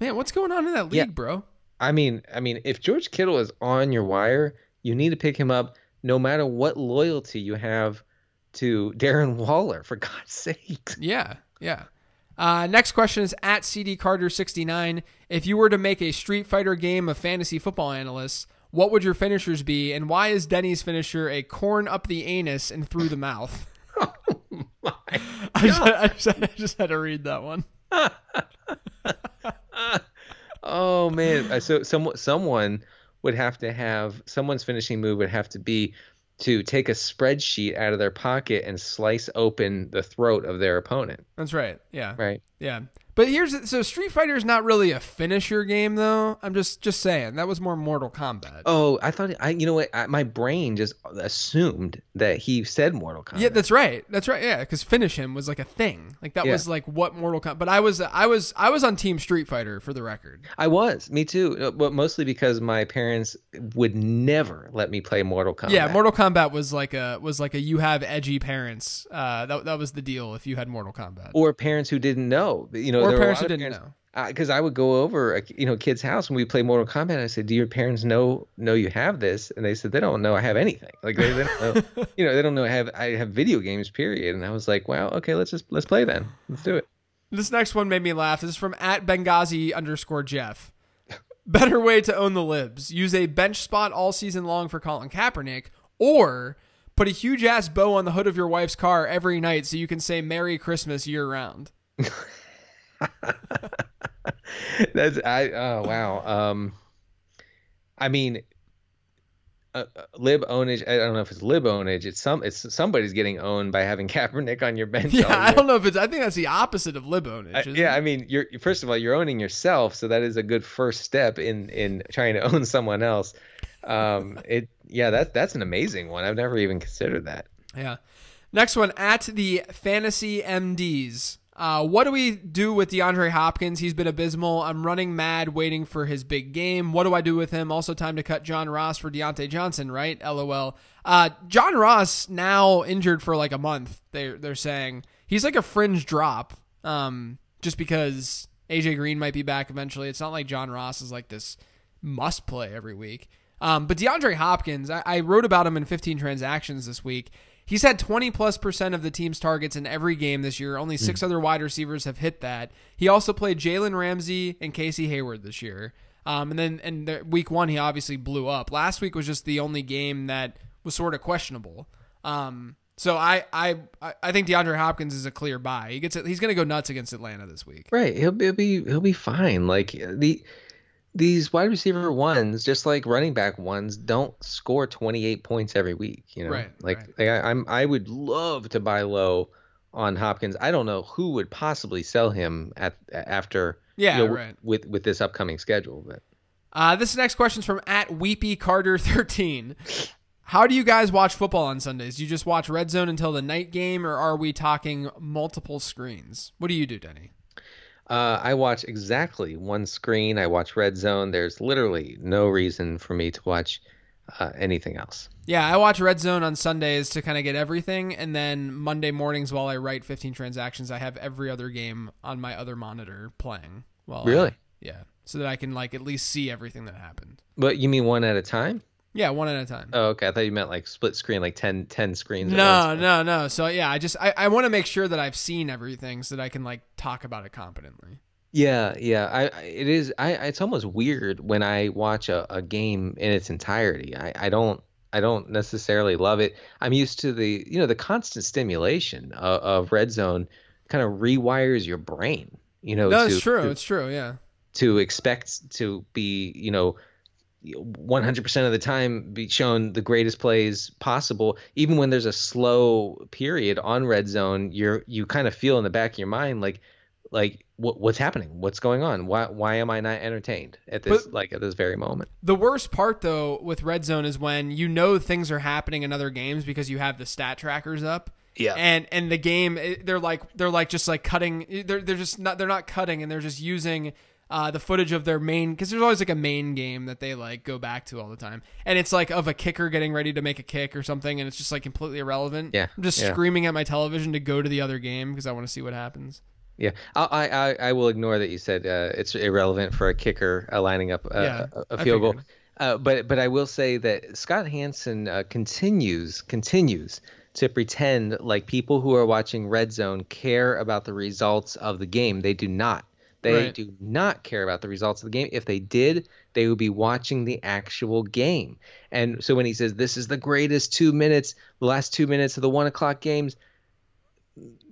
Man, what's going on in that league, Yeah. bro? I mean, I mean, if George Kittle is on your wire, you need to pick him up, no matter what loyalty you have to Darren Waller. For God's sake. Yeah, yeah. Uh, next question is at CD Carter69. If you were to make a Street Fighter game of fantasy football analysts, what would your finishers be, and why is Denny's finisher a corn up the anus and through the mouth? oh My I, just, I, just, I just had to read that one. Oh man! Uh, So some someone would have to have someone's finishing move would have to be to take a spreadsheet out of their pocket and slice open the throat of their opponent. That's right. Yeah. Right. Yeah. But here's so Street Fighter is not really a finisher game though. I'm just just saying that was more Mortal Kombat. Oh, I thought I. You know what? I, my brain just assumed that he said Mortal Kombat. Yeah, that's right. That's right. Yeah, because finish him was like a thing. Like that Yeah. was like what Mortal Kombat. But I was I was I was on Team Street Fighter for the record. I was. Me too. uh, But mostly because my parents would never let me play Mortal Kombat. Yeah, Mortal Kombat was like a was like a you have edgy parents. Uh, that that was the deal if you had Mortal Kombat. Or parents who didn't know. You know, Or were parents who didn't parents- know. because I would go over a you know kid's house and we play Mortal Kombat. And I said, "Do your parents know know you have this?" And they said, "They don't know I have anything. Like they, they don't know, you know, they don't know I have I have video games. Period." And I was like, "Wow, okay, let's just let's play then. Let's do it." This next one made me laugh. This is from at Benghazi underscore Jeff. Better way to own the libs: use a bench spot all season long for Colin Kaepernick, or put a huge ass bow on the hood of your wife's car every night so you can say "Merry Christmas" year round. That's I oh wow. Um, I mean, uh, uh, lib ownage. I don't know if it's lib ownage. It's some. It's somebody's getting owned by having Kaepernick on your bench. Yeah, I don't know if it's. I think that's the opposite of lib ownage. I- yeah, it? I mean, you're first of all you're owning yourself, so that is a good first step in in trying to own someone else. Um, it yeah, that's that's an amazing one. I've never even considered that. Yeah. Next one at the Fantasy MDs. Uh, what do we do with DeAndre Hopkins? He's been abysmal. I'm running mad waiting for his big game. What do I do with him? Also, time to cut John Ross for Diontae Johnson, right? LOL. Uh, John Ross now injured for like a month. They're they're saying he's like a fringe drop. Um, just because AJ Green might be back eventually. It's not like John Ross is like this must play every week. Um, but DeAndre Hopkins, I, I wrote about him in 15 transactions this week. He's had 20 plus percent of the team's targets in every game this year. Only six other wide receivers have hit that. He also played Jalen Ramsey and Casey Hayward this year. Um, and then and the, week one, he obviously blew up. Last week was just the only game that was sort of questionable. Um, so I, I I think DeAndre Hopkins is a clear buy. He gets. He's going to go nuts against Atlanta this week. Right, he'll be he'll be, he'll be fine. Like the these wide receiver ones, just like running back ones, don't score 28 points every week. You know, Right, like, right. like I, I'm I would love to buy low on Hopkins. I don't know who would possibly sell him at after Yeah, you know, right. with with this upcoming schedule, but. Uh, this next question is from at Weepy Carter thirteen. How do you guys watch football on Sundays? Do you just watch Red Zone until the night game, or are we talking multiple screens? What do you do, Denny? Uh, I watch exactly one screen. I watch Red Zone. There's literally no reason for me to watch uh, anything else. Yeah, I watch Red Zone on Sundays to kind of get everything, and then Monday mornings while I write 15 transactions, I have every other game on my other monitor playing. Well, Really? yeah, so that I can like at least see everything that happened. But you mean one at a time? Yeah, one at a time. Oh, okay. I thought you meant like split screen, like 10, 10 screens. at No, no, no. So yeah, I just I, I want to make sure that I've seen everything so that I can like talk about it competently. Yeah, yeah. I, I it is. I it's almost weird when I watch a, a game in its entirety. I, I don't I don't necessarily love it. I'm used to the you know the constant stimulation of, of red zone kind of rewires your brain. You know, No, true. to- It's true. Yeah. to expect to be, you know, 100% of the time be shown the greatest plays possible even when there's a slow period on red zone you're you kind of feel in the back of your mind like like what what's happening what's going on why why am i not entertained at this But- like at this very moment The worst part though with red zone is when you know things are happening in other games because you have the stat trackers up. Yeah. And and the game eh, they're like they're like just like cutting they're they're just not they're not cutting and they're just using uh, the footage of their main because there's always like a main game that they like go back to all the time and it's like of a kicker getting ready to make a kick or something and it's just like completely irrelevant. Yeah, I'm just yeah. screaming at my television to go to the other game because I want to see what happens. yeah I, I I- will ignore that you said uh, it's irrelevant for a kicker uh, lining up a, Yeah, a, a field goal. Uh, but but I will say that Scott Hanson uh, continues continues to pretend like people who are watching Red Zone care about the results of the game. They do not. They Right. do not care about the results of the game. If they did, they would be watching the actual game. And so when he says this is the greatest two minutes, the last two minutes of the one o'clock games,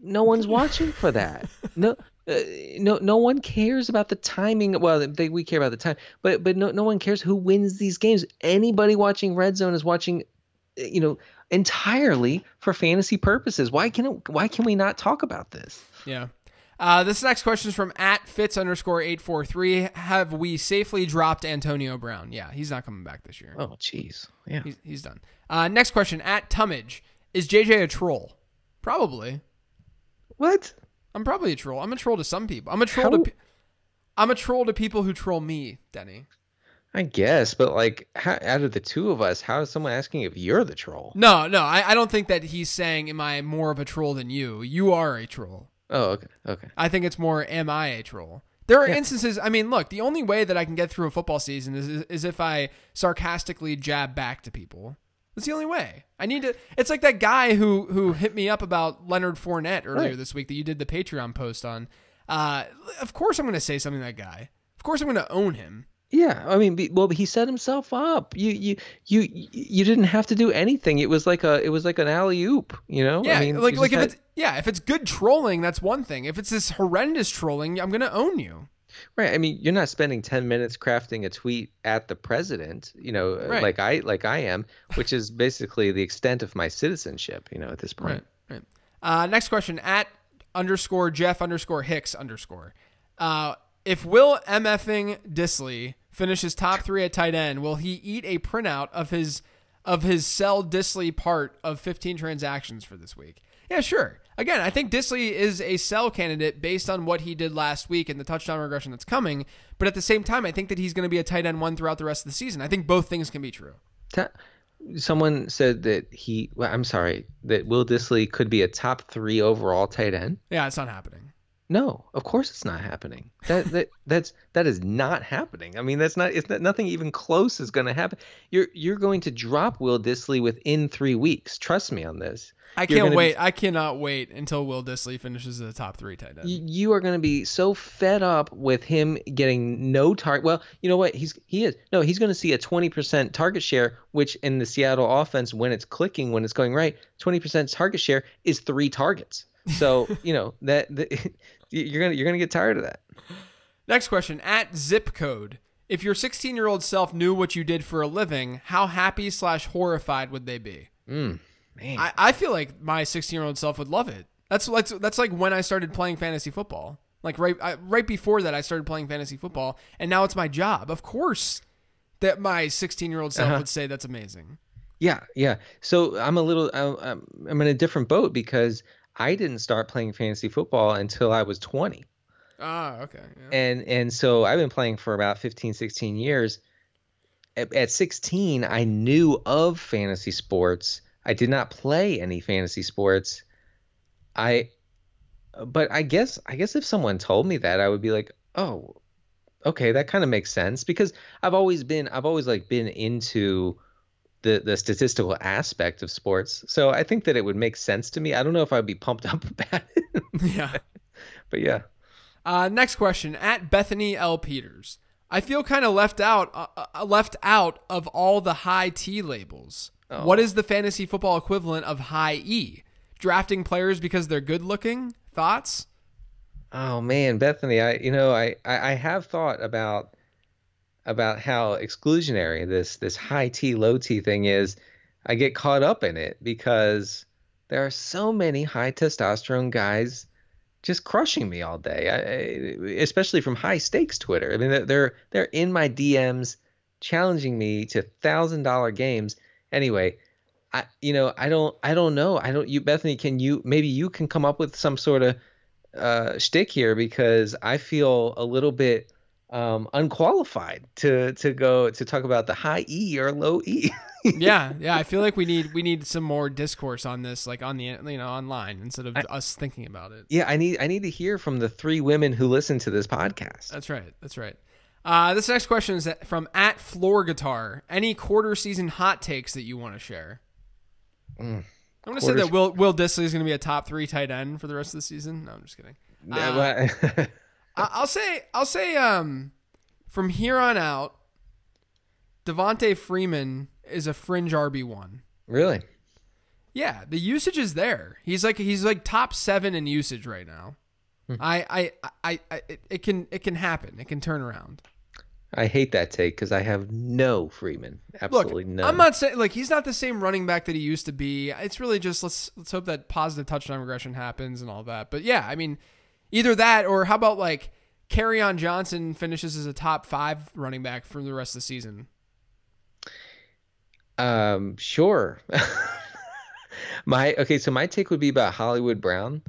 no one's watching for that. No, uh, no, no one cares about the timing. Well, they, we care about the time, but but no, no one cares who wins these games. Anybody watching Red Zone is watching, uh, you know, entirely for fantasy purposes. Why can it, why can we not talk about this? Yeah. Uh, this next question is from at Fitz underscore eight four three. Have we safely dropped Antonio Brown? Yeah, he's not coming back this year. Oh, jeez, yeah. He's, he's done. Uh, next question at Tummage. Is JJ a troll? Probably. What? I'm probably a troll. I'm a troll to some people. I'm a troll How- to. Pe- I'm a troll to people who troll me, Denny. I guess, but like, how, out of the two of us, how is someone asking if you're the troll? No, no, I, I don't think that he's saying, "Am I more of a troll than you?" You are a troll. Oh, okay, okay. I think it's more, "Am I a troll?" There are instances. I mean, look, the only way that I can get through a football season is is if I sarcastically jab back to people. That's the only way. I need to. It's like that guy who who hit me up about Leonard Fournette earlier Right. this week that you did the Patreon post on. Uh, of course, I'm going to say something to that guy. Of course, I'm going to own him. Yeah, I mean, be- well, he set himself up. You, you, you, you didn't have to do anything. It was like a, it was like an alley oop. You know? Yeah, I mean, like like if it's yeah, if it's good trolling, that's one thing. If it's this horrendous trolling, I'm going to own you. right. I mean, you're not spending ten minutes crafting a tweet at the president. You know, uh, Right. like I, like I am, which is basically the extent of my citizenship. You know, at this point. Right. Right. Uh, next question at underscore Jeff underscore Hicks underscore. Uh, if Will MFing Dissly finishes top three at tight end, will he eat a printout of his of his sell Dissly part of 15 transactions for this week? Yeah, sure. Again, I think Dissly is a sell candidate based on what he did last week and the touchdown regression that's coming. But at the same time, I think that he's going to be a tight end one throughout the rest of the season. I think both things can be true. Someone said that he. Well, I'm sorry, that Will Dissly could be a top three overall tight end. Yeah, it's not happening. No, of course it's not happening. That that that's that is not happening. I mean, that's not. It's not, nothing even close is going to happen. You're you're going to drop Will Dissly within three weeks. Trust me on this. I You're can't gonna be- wait. I cannot wait until Will Dissly finishes the top three tight end. Y- You are going to be so fed up with him getting no target. Well, you know what? He's he is no. He's going to see a twenty percent target share, which in the Seattle offense, when it's clicking, when it's going right, twenty percent target share is three targets. So you know that, that you're gonna you're gonna get tired of that. Next question at zip code. If your 16 year old self knew what you did for a living, how happy slash horrified would they be? Man. I, I feel like my 16 year old self would love it. That's that's that's like when I started playing fantasy football. Like right I, right before that, I started playing fantasy football, and now it's my job. Of course, that my 16 year old self Uh-huh. would say that's amazing. Yeah, yeah. So I'm a little, I'm I'm in a different boat because I didn't start playing fantasy football until I was 20. Ah, okay. Yeah. And and so I've been playing for about 15, 16 years. At, at 16, I knew of fantasy sports. I did not play any fantasy sports. I but I guess I guess if someone told me that, I would be like, "Oh, okay, that kind of makes sense." Because I've always been I've always like been into the the statistical aspect of sports. So I think that it would make sense to me. I don't know if I'd be pumped up about it, yeah. but yeah. Uh, next question at Bethany L. Peters. I feel kind of left out, uh, uh, left out of all the high T labels. Oh. What is the fantasy football equivalent of high E? Drafting players because they're good looking? Thoughts? Oh man, Bethany, I you know I, I I have thought about about how exclusionary this this high T low T thing is. I get caught up in it because there are so many high testosterone guys just crushing me all day. I, especially from high stakes Twitter. I mean they're they're, they're in my DMs challenging me to thousand dollar games. Anyway, I you know I don't I don't know I don't you Bethany can you maybe you can come up with some sort of uh, shtick here because I feel a little bit um, unqualified to to go to talk about the high E or low E. yeah, yeah. I feel like we need we need some more discourse on this, like on the you know online instead of us thinking about it. yeah, I need I need to hear from the three women who listen to this podcast. That's right. That's right. Uh, this next question is from at Floor Guitar. Any quarter season hot takes that you want to share? Mm. I'm going to say that Will Will Dissly is going to be a top three tight end for the rest of the season. No, I'm just kidding. Yeah, Uh, but- I- I'll say I'll say um from here on out, Devonta Freeman is a fringe RB one. Really? Yeah, the usage is there. He's like he's like top seven in usage right now. I, I, I, I, it, it can it can happen. It can turn around. I hate that take because I have no Freeman. Look, Absolutely none. I'm not saying like he's not the same running back that he used to be. It's really just let's let's hope that positive touchdown regression happens and all that. But yeah, I mean, either that or how about like Kerryon Johnson finishes as a top five running back for the rest of the season. Um, sure. my okay, so my take would be about Hollywood Brown.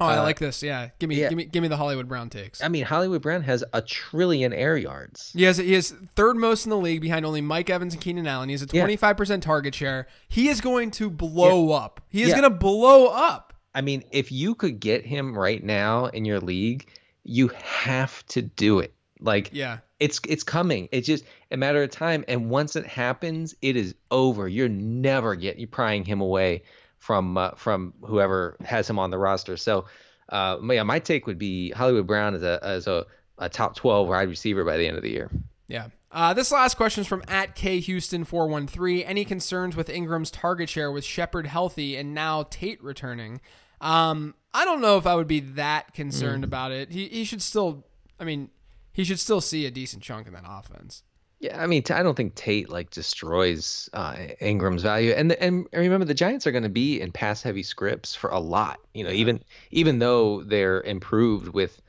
Oh, I Uh, like this. Yeah, give me yeah. give me give me the Hollywood Brown takes. I mean, Hollywood Brown has a trillion air yards. He has he has third most in the league behind only Mike Evans and Keenan Allen. He has a 25% target share. He is going to blow up. He is Yeah. going to blow up. I mean, if you could get him right now in your league, you have to do it. Like Yeah. it's it's coming. It's just a matter of time. And once it happens, it is over. You're never getting you prying him away from uh, from whoever has him on the roster. So, uh, yeah, my take would be Hollywood Brown as a as a, a top twelve wide receiver by the end of the year. Yeah. Uh, this last question is from at K Houston four one three. Any concerns with Ingram's target share with Shepard healthy and now Tate returning? Um, I don't know if I would be that concerned about it. He he should still. I mean, he should still see a decent chunk in that offense. Yeah, I mean, I don't think Tate like destroys uh, Ingram's value, and and remember the Giants are going to be in pass heavy scripts for a lot. You know, even even though they're improved with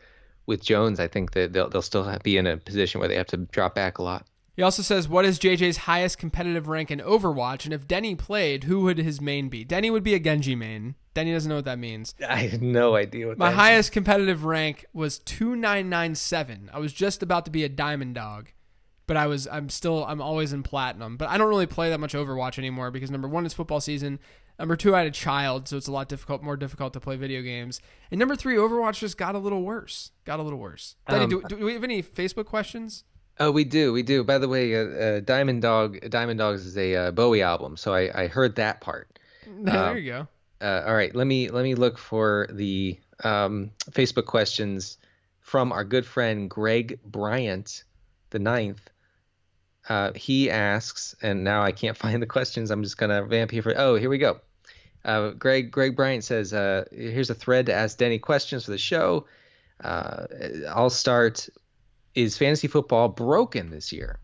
with Jones, I think that they'll they'll still be in a position where they have to drop back a lot. He also says, "What is JJ's highest competitive rank in Overwatch? And if Denny played, who would his main be? Denny would be a Genji main. Denny doesn't know what that means. I have no idea what that. My highest competitive rank was two nine nine seven. I was just about to be a diamond dog, but I was I'm still I'm always in platinum. But I don't really play that much Overwatch anymore because number one, it's football season. Number two, I had a child, so it's a lot difficult, more difficult to play video games. And number three, Overwatch just got a little worse. Got a little worse. Denny, Um, do, do we have any Facebook questions? Oh, we do, we do. By the way, uh, uh, Diamond Dog, Diamond Dogs is a uh, Bowie album, so I, I heard that part. there you go. Uh, all right, let me let me look for the um, Facebook questions from our good friend Greg Bryant, the ninth. Uh, he asks, and now I can't find the questions. I'm just gonna vamp here for. Oh, here we go. Uh, Greg Greg Bryant says, uh, "Here's a thread to ask Denny questions for the show. Uh, I'll start. Is fantasy football broken this year?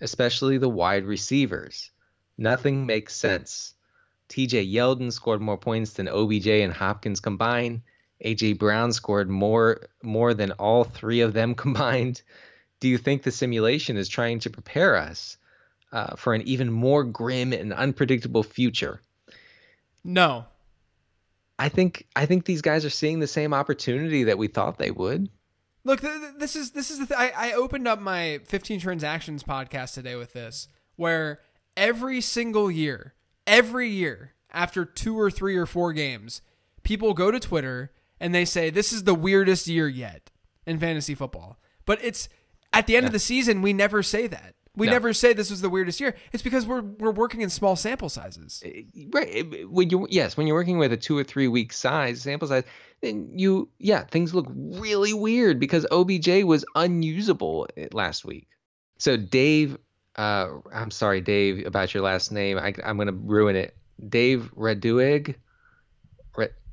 Especially the wide receivers. Nothing makes sense." TJ Yeldon scored more points than OBJ and Hopkins combined. AJ Brown scored more more than all three of them combined. Do you think the simulation is trying to prepare us uh, for an even more grim and unpredictable future? No, I think I think these guys are seeing the same opportunity that we thought they would. Look, th- th- this is this is the th- I, I opened up my 15 transactions podcast today with this, where every single year, every year after two or three or four games, people go to Twitter and they say this is the weirdest year yet in fantasy football. But it's at the end of the season, we never say that. We No. never say this was the weirdest year. It's because we're we're working in small sample sizes. Right. When you yes, when you're working with a two or three week size sample size, then you yeah things look really weird because OBJ was unusable eh, last week. So Dave, uh, I'm sorry, Dave, about your last name. I, I'm gonna ruin it. Dave Raduig.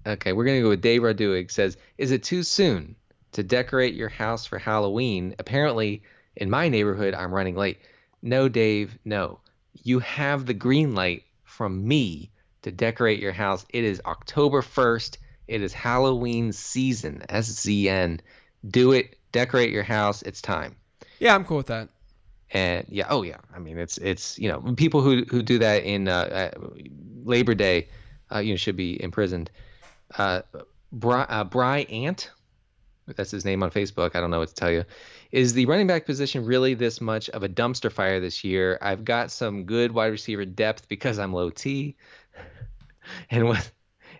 Okay, we're gonna go with Dave Raduig. Says, is it too soon to decorate your house for Halloween? Apparently, in my neighborhood, I'm running late. No, Dave, no. You have the green light from me to decorate your house. It is October 1st. It is Halloween season. SZN. Do it. Decorate your house. It's time. Yeah, I'm cool with that. And yeah, oh yeah. I mean, it's it's you know people who who do that in uh, uh, Labor Day, uh, you know, should be imprisoned. Uh, Bry, uh, Bry Ant, that's his name on Facebook. I don't know what to tell you. Is the running back position really this much of a dumpster fire this year? I've got some good wide receiver depth because I'm low T, and was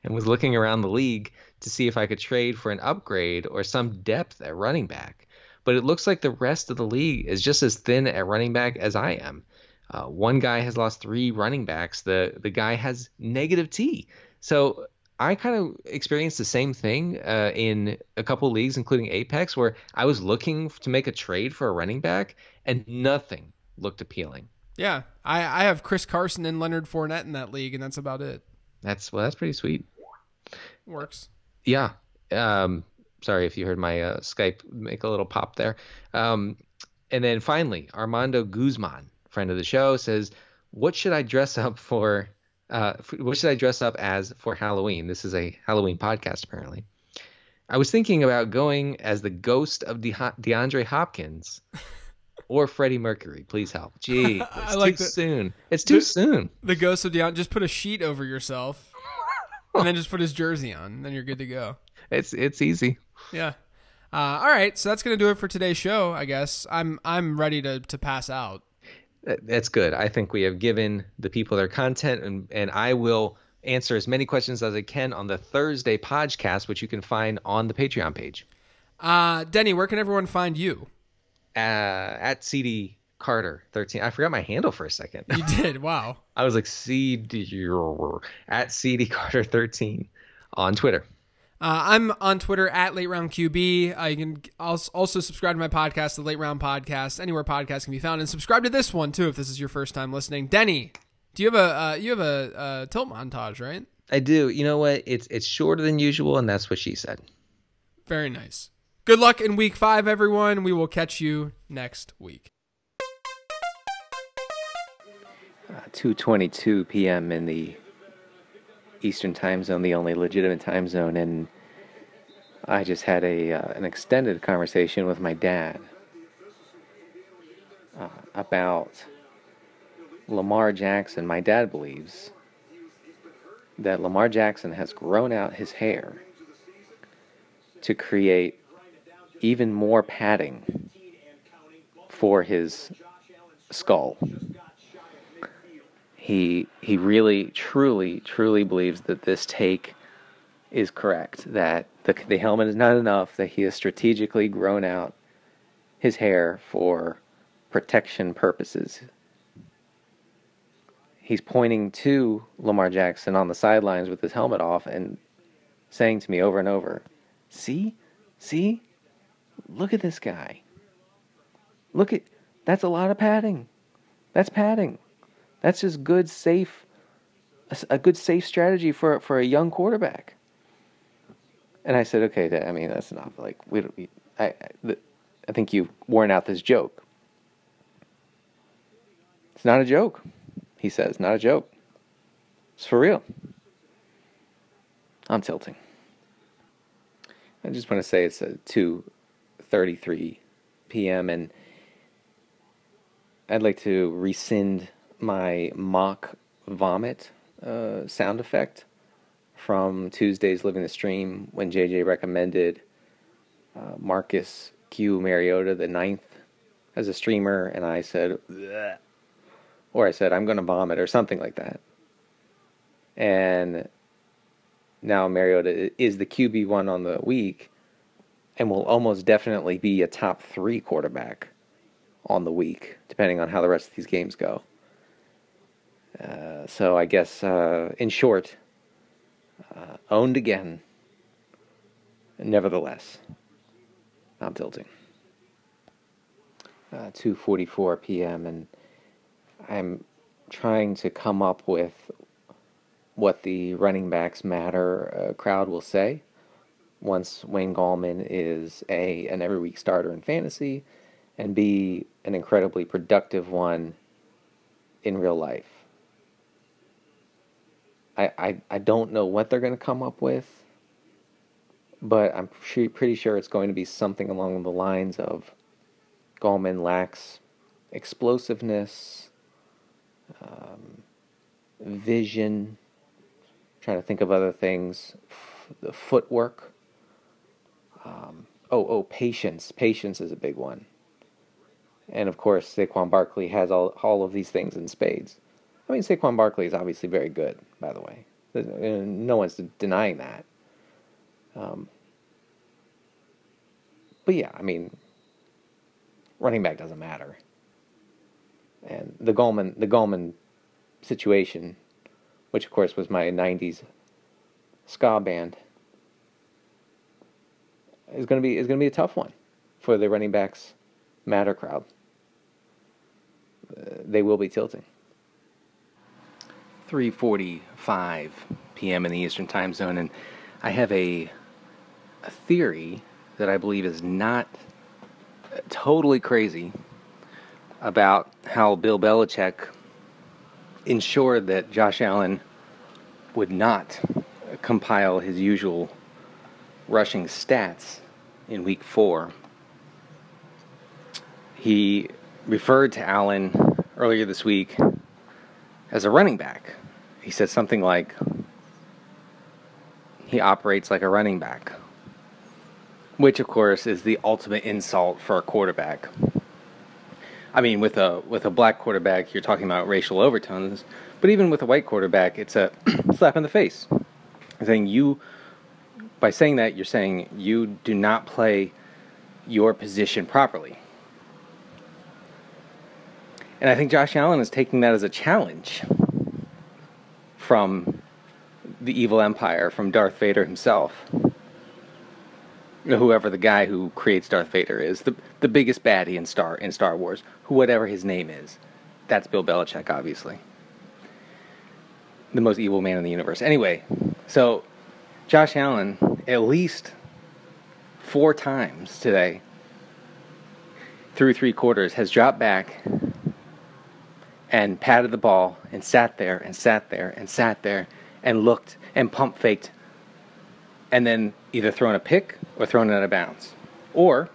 and was looking around the league to see if I could trade for an upgrade or some depth at running back. But it looks like the rest of the league is just as thin at running back as I am. Uh, one guy has lost three running backs. The the guy has negative T. So I kind of experienced the same thing uh, in a couple leagues, including Apex, where I was looking to make a trade for a running back, and nothing looked appealing. Yeah, I, I have Chris Carson and Leonard Fournette in that league, and that's about it. That's well, that's pretty sweet. Works. Yeah. Um, sorry if you heard my uh, Skype make a little pop there. Um, and then finally, Armando Guzman, friend of the show, says, "What should I dress up for? Uh, what should I dress up as for Halloween? This is a Halloween podcast, apparently." I was thinking about going as the ghost of De- DeAndre Hopkins or Freddie Mercury. Please help. Gee, it's I like too the- soon. It's too the- soon. The ghost of Deion. Just put a sheet over yourself, and then just put his jersey on. Then you're good to go. It's it's easy. Yeah. Uh, all right, so that's gonna do it for today's show. I guess I'm I'm ready to to pass out. That- That's good. I think we have given the people their content, and, and I will answer as many questions as I can on the Thursday podcast, which you can find on the Patreon page Uh, Denny, where can everyone find you? uh, at CD Carter 13. I forgot my handle for a second. You did. Wow. I was like CD at CD Carter 13 on Twitter. Uh, I'm on Twitter at Late Round QB. Uh, you can also subscribe to my podcast, the Late Round Podcast, anywhere podcasts can be found, and subscribe to this one too if this is your first time listening. Denny, do you have a uh, you have a, uh tilt montage, right? I do. You know what? It's it's shorter than usual, and that's what she said. Very nice. Good luck in week five, everyone. We will catch you next week. Uh, 2:22 p.m. in the Eastern Time Zone, the only legitimate time zone, and I just had a uh, an extended conversation with my dad uh, about Lamar Jackson. My dad believes that Lamar Jackson has grown out his hair to create even more padding for his skull he he really truly truly believes that this take is correct that the the helmet is not enough that he has strategically grown out his hair for protection purposes. He's pointing to Lamar Jackson on the sidelines with his helmet off and saying to me over and over see? See? Look at this guy. Look at that's a lot of padding. That's padding that's just good, safe, a good safe strategy for for a young quarterback. And I said, okay, I mean that's enough. Like we, don't- I, I, think you've worn out this joke. It's not a joke, he says. Not a joke. It's for real. I'm tilting. I just want to say it's a two thirty-three p.m. and I'd like to rescind my mock vomit uh, sound effect from Tuesday's Living the Stream when JJ recommended uh, Marcus Q Mariota the ninth as a streamer, and I said, "Bleh," or I said I'm going to vomit or something like that. And now Mariota is the QB one on the week, and will almost definitely be a top three quarterback on the week, depending on how the rest of these games go. Uh, so I guess, uh, in short, uh, owned again. Nevertheless, I'm tilting. Uh, 2:44 p.m. and I'm trying to come up with what the running backs matter uh, crowd will say once Wayne Gallman is a an every week starter in fantasy and b an incredibly productive one in real life. I I, don't know what they're going to come up with, but I'm pre- pretty sure it's going to be something along the lines of Gallman lacks explosiveness, um, vision. trying to think of other things, f- the footwork. Um, oh, oh, patience. Patience is a big one. And of course, Saquon Barkley has all, all of these things in spades. I mean, Saquon Barkley is obviously very good, by the way. Uh, No one's denying that. Um, but yeah, I mean, running back doesn't matter. And the Gallman, the Gallman situation, which of course was my '90s ska band is going to be is to be a tough one for the running backs matter crowd. Uh, they will be tilting. 3:45 p.m. in the Eastern Time Zone, and I have a a theory that I believe is not totally crazy about how Bill Belichick ensured that Josh Allen would not compile his usual rushing stats in week four. He referred to Allen earlier this week as a running back. He said something like, he operates like a running back, which of course is the ultimate insult for a quarterback. I mean, with a with a black quarterback, you're talking about racial overtones, but even with a white quarterback, it's a slap in the face. Saying you, by saying that, you're saying you do not play your position properly. And I think Josh Allen is taking that as a challenge from the evil empire, from Darth Vader himself. Whoever the guy who creates Darth Vader is, the the biggest baddie in Star in Star Wars, who whatever his name is. That's Bill Belichick, obviously. The most evil man in the universe. Anyway, so Josh Allen, at least four times today, through three quarters, has dropped back and patted the ball and sat there and sat there and sat there and looked and pump faked and then either thrown a pick or thrown it out of bounds. Or,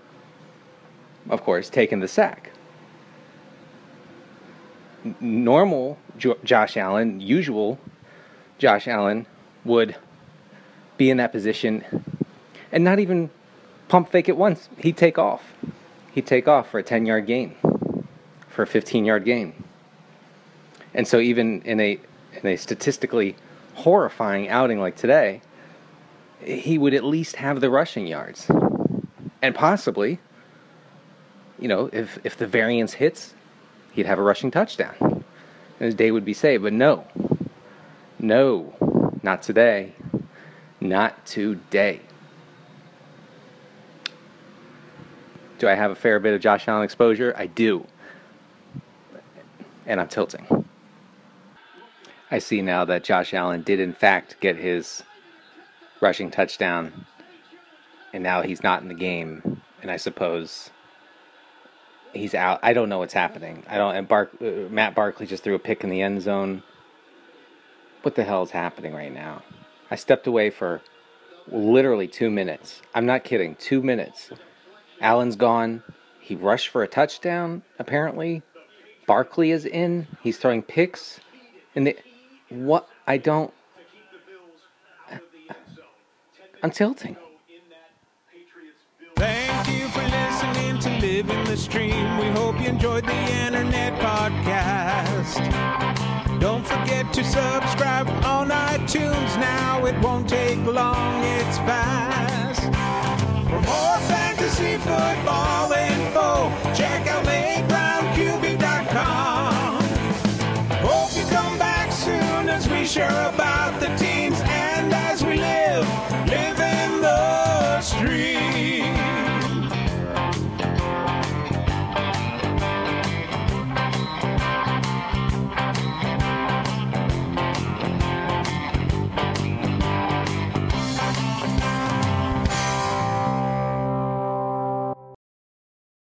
of course, taken the sack. Normal Josh Allen, usual Josh Allen, would be in that position and not even pump fake it once. He'd take off. He'd take off for a 10 yard gain, for a 15 yard gain. And so, even in a, in a statistically horrifying outing like today, he would at least have the rushing yards. And possibly, you know, if, if the variance hits, he'd have a rushing touchdown. And his day would be saved. But no, no, not today. Not today. Do I have a fair bit of Josh Allen exposure? I do. And I'm tilting. I see now that Josh Allen did, in fact, get his rushing touchdown, and now he's not in the game. And I suppose he's out. I don't know what's happening. I don't. And Bark, uh, Matt Barkley just threw a pick in the end zone. What the hell is happening right now? I stepped away for literally two minutes. I'm not kidding. Two minutes. Allen's gone. He rushed for a touchdown. Apparently, Barkley is in. He's throwing picks. And the what I don't. I'm tilting. Thank you for listening to Living the Stream. We hope you enjoyed the internet podcast. Don't forget to subscribe on iTunes now. It won't take long, it's fast. For more fantasy football info, check out sure about the teams.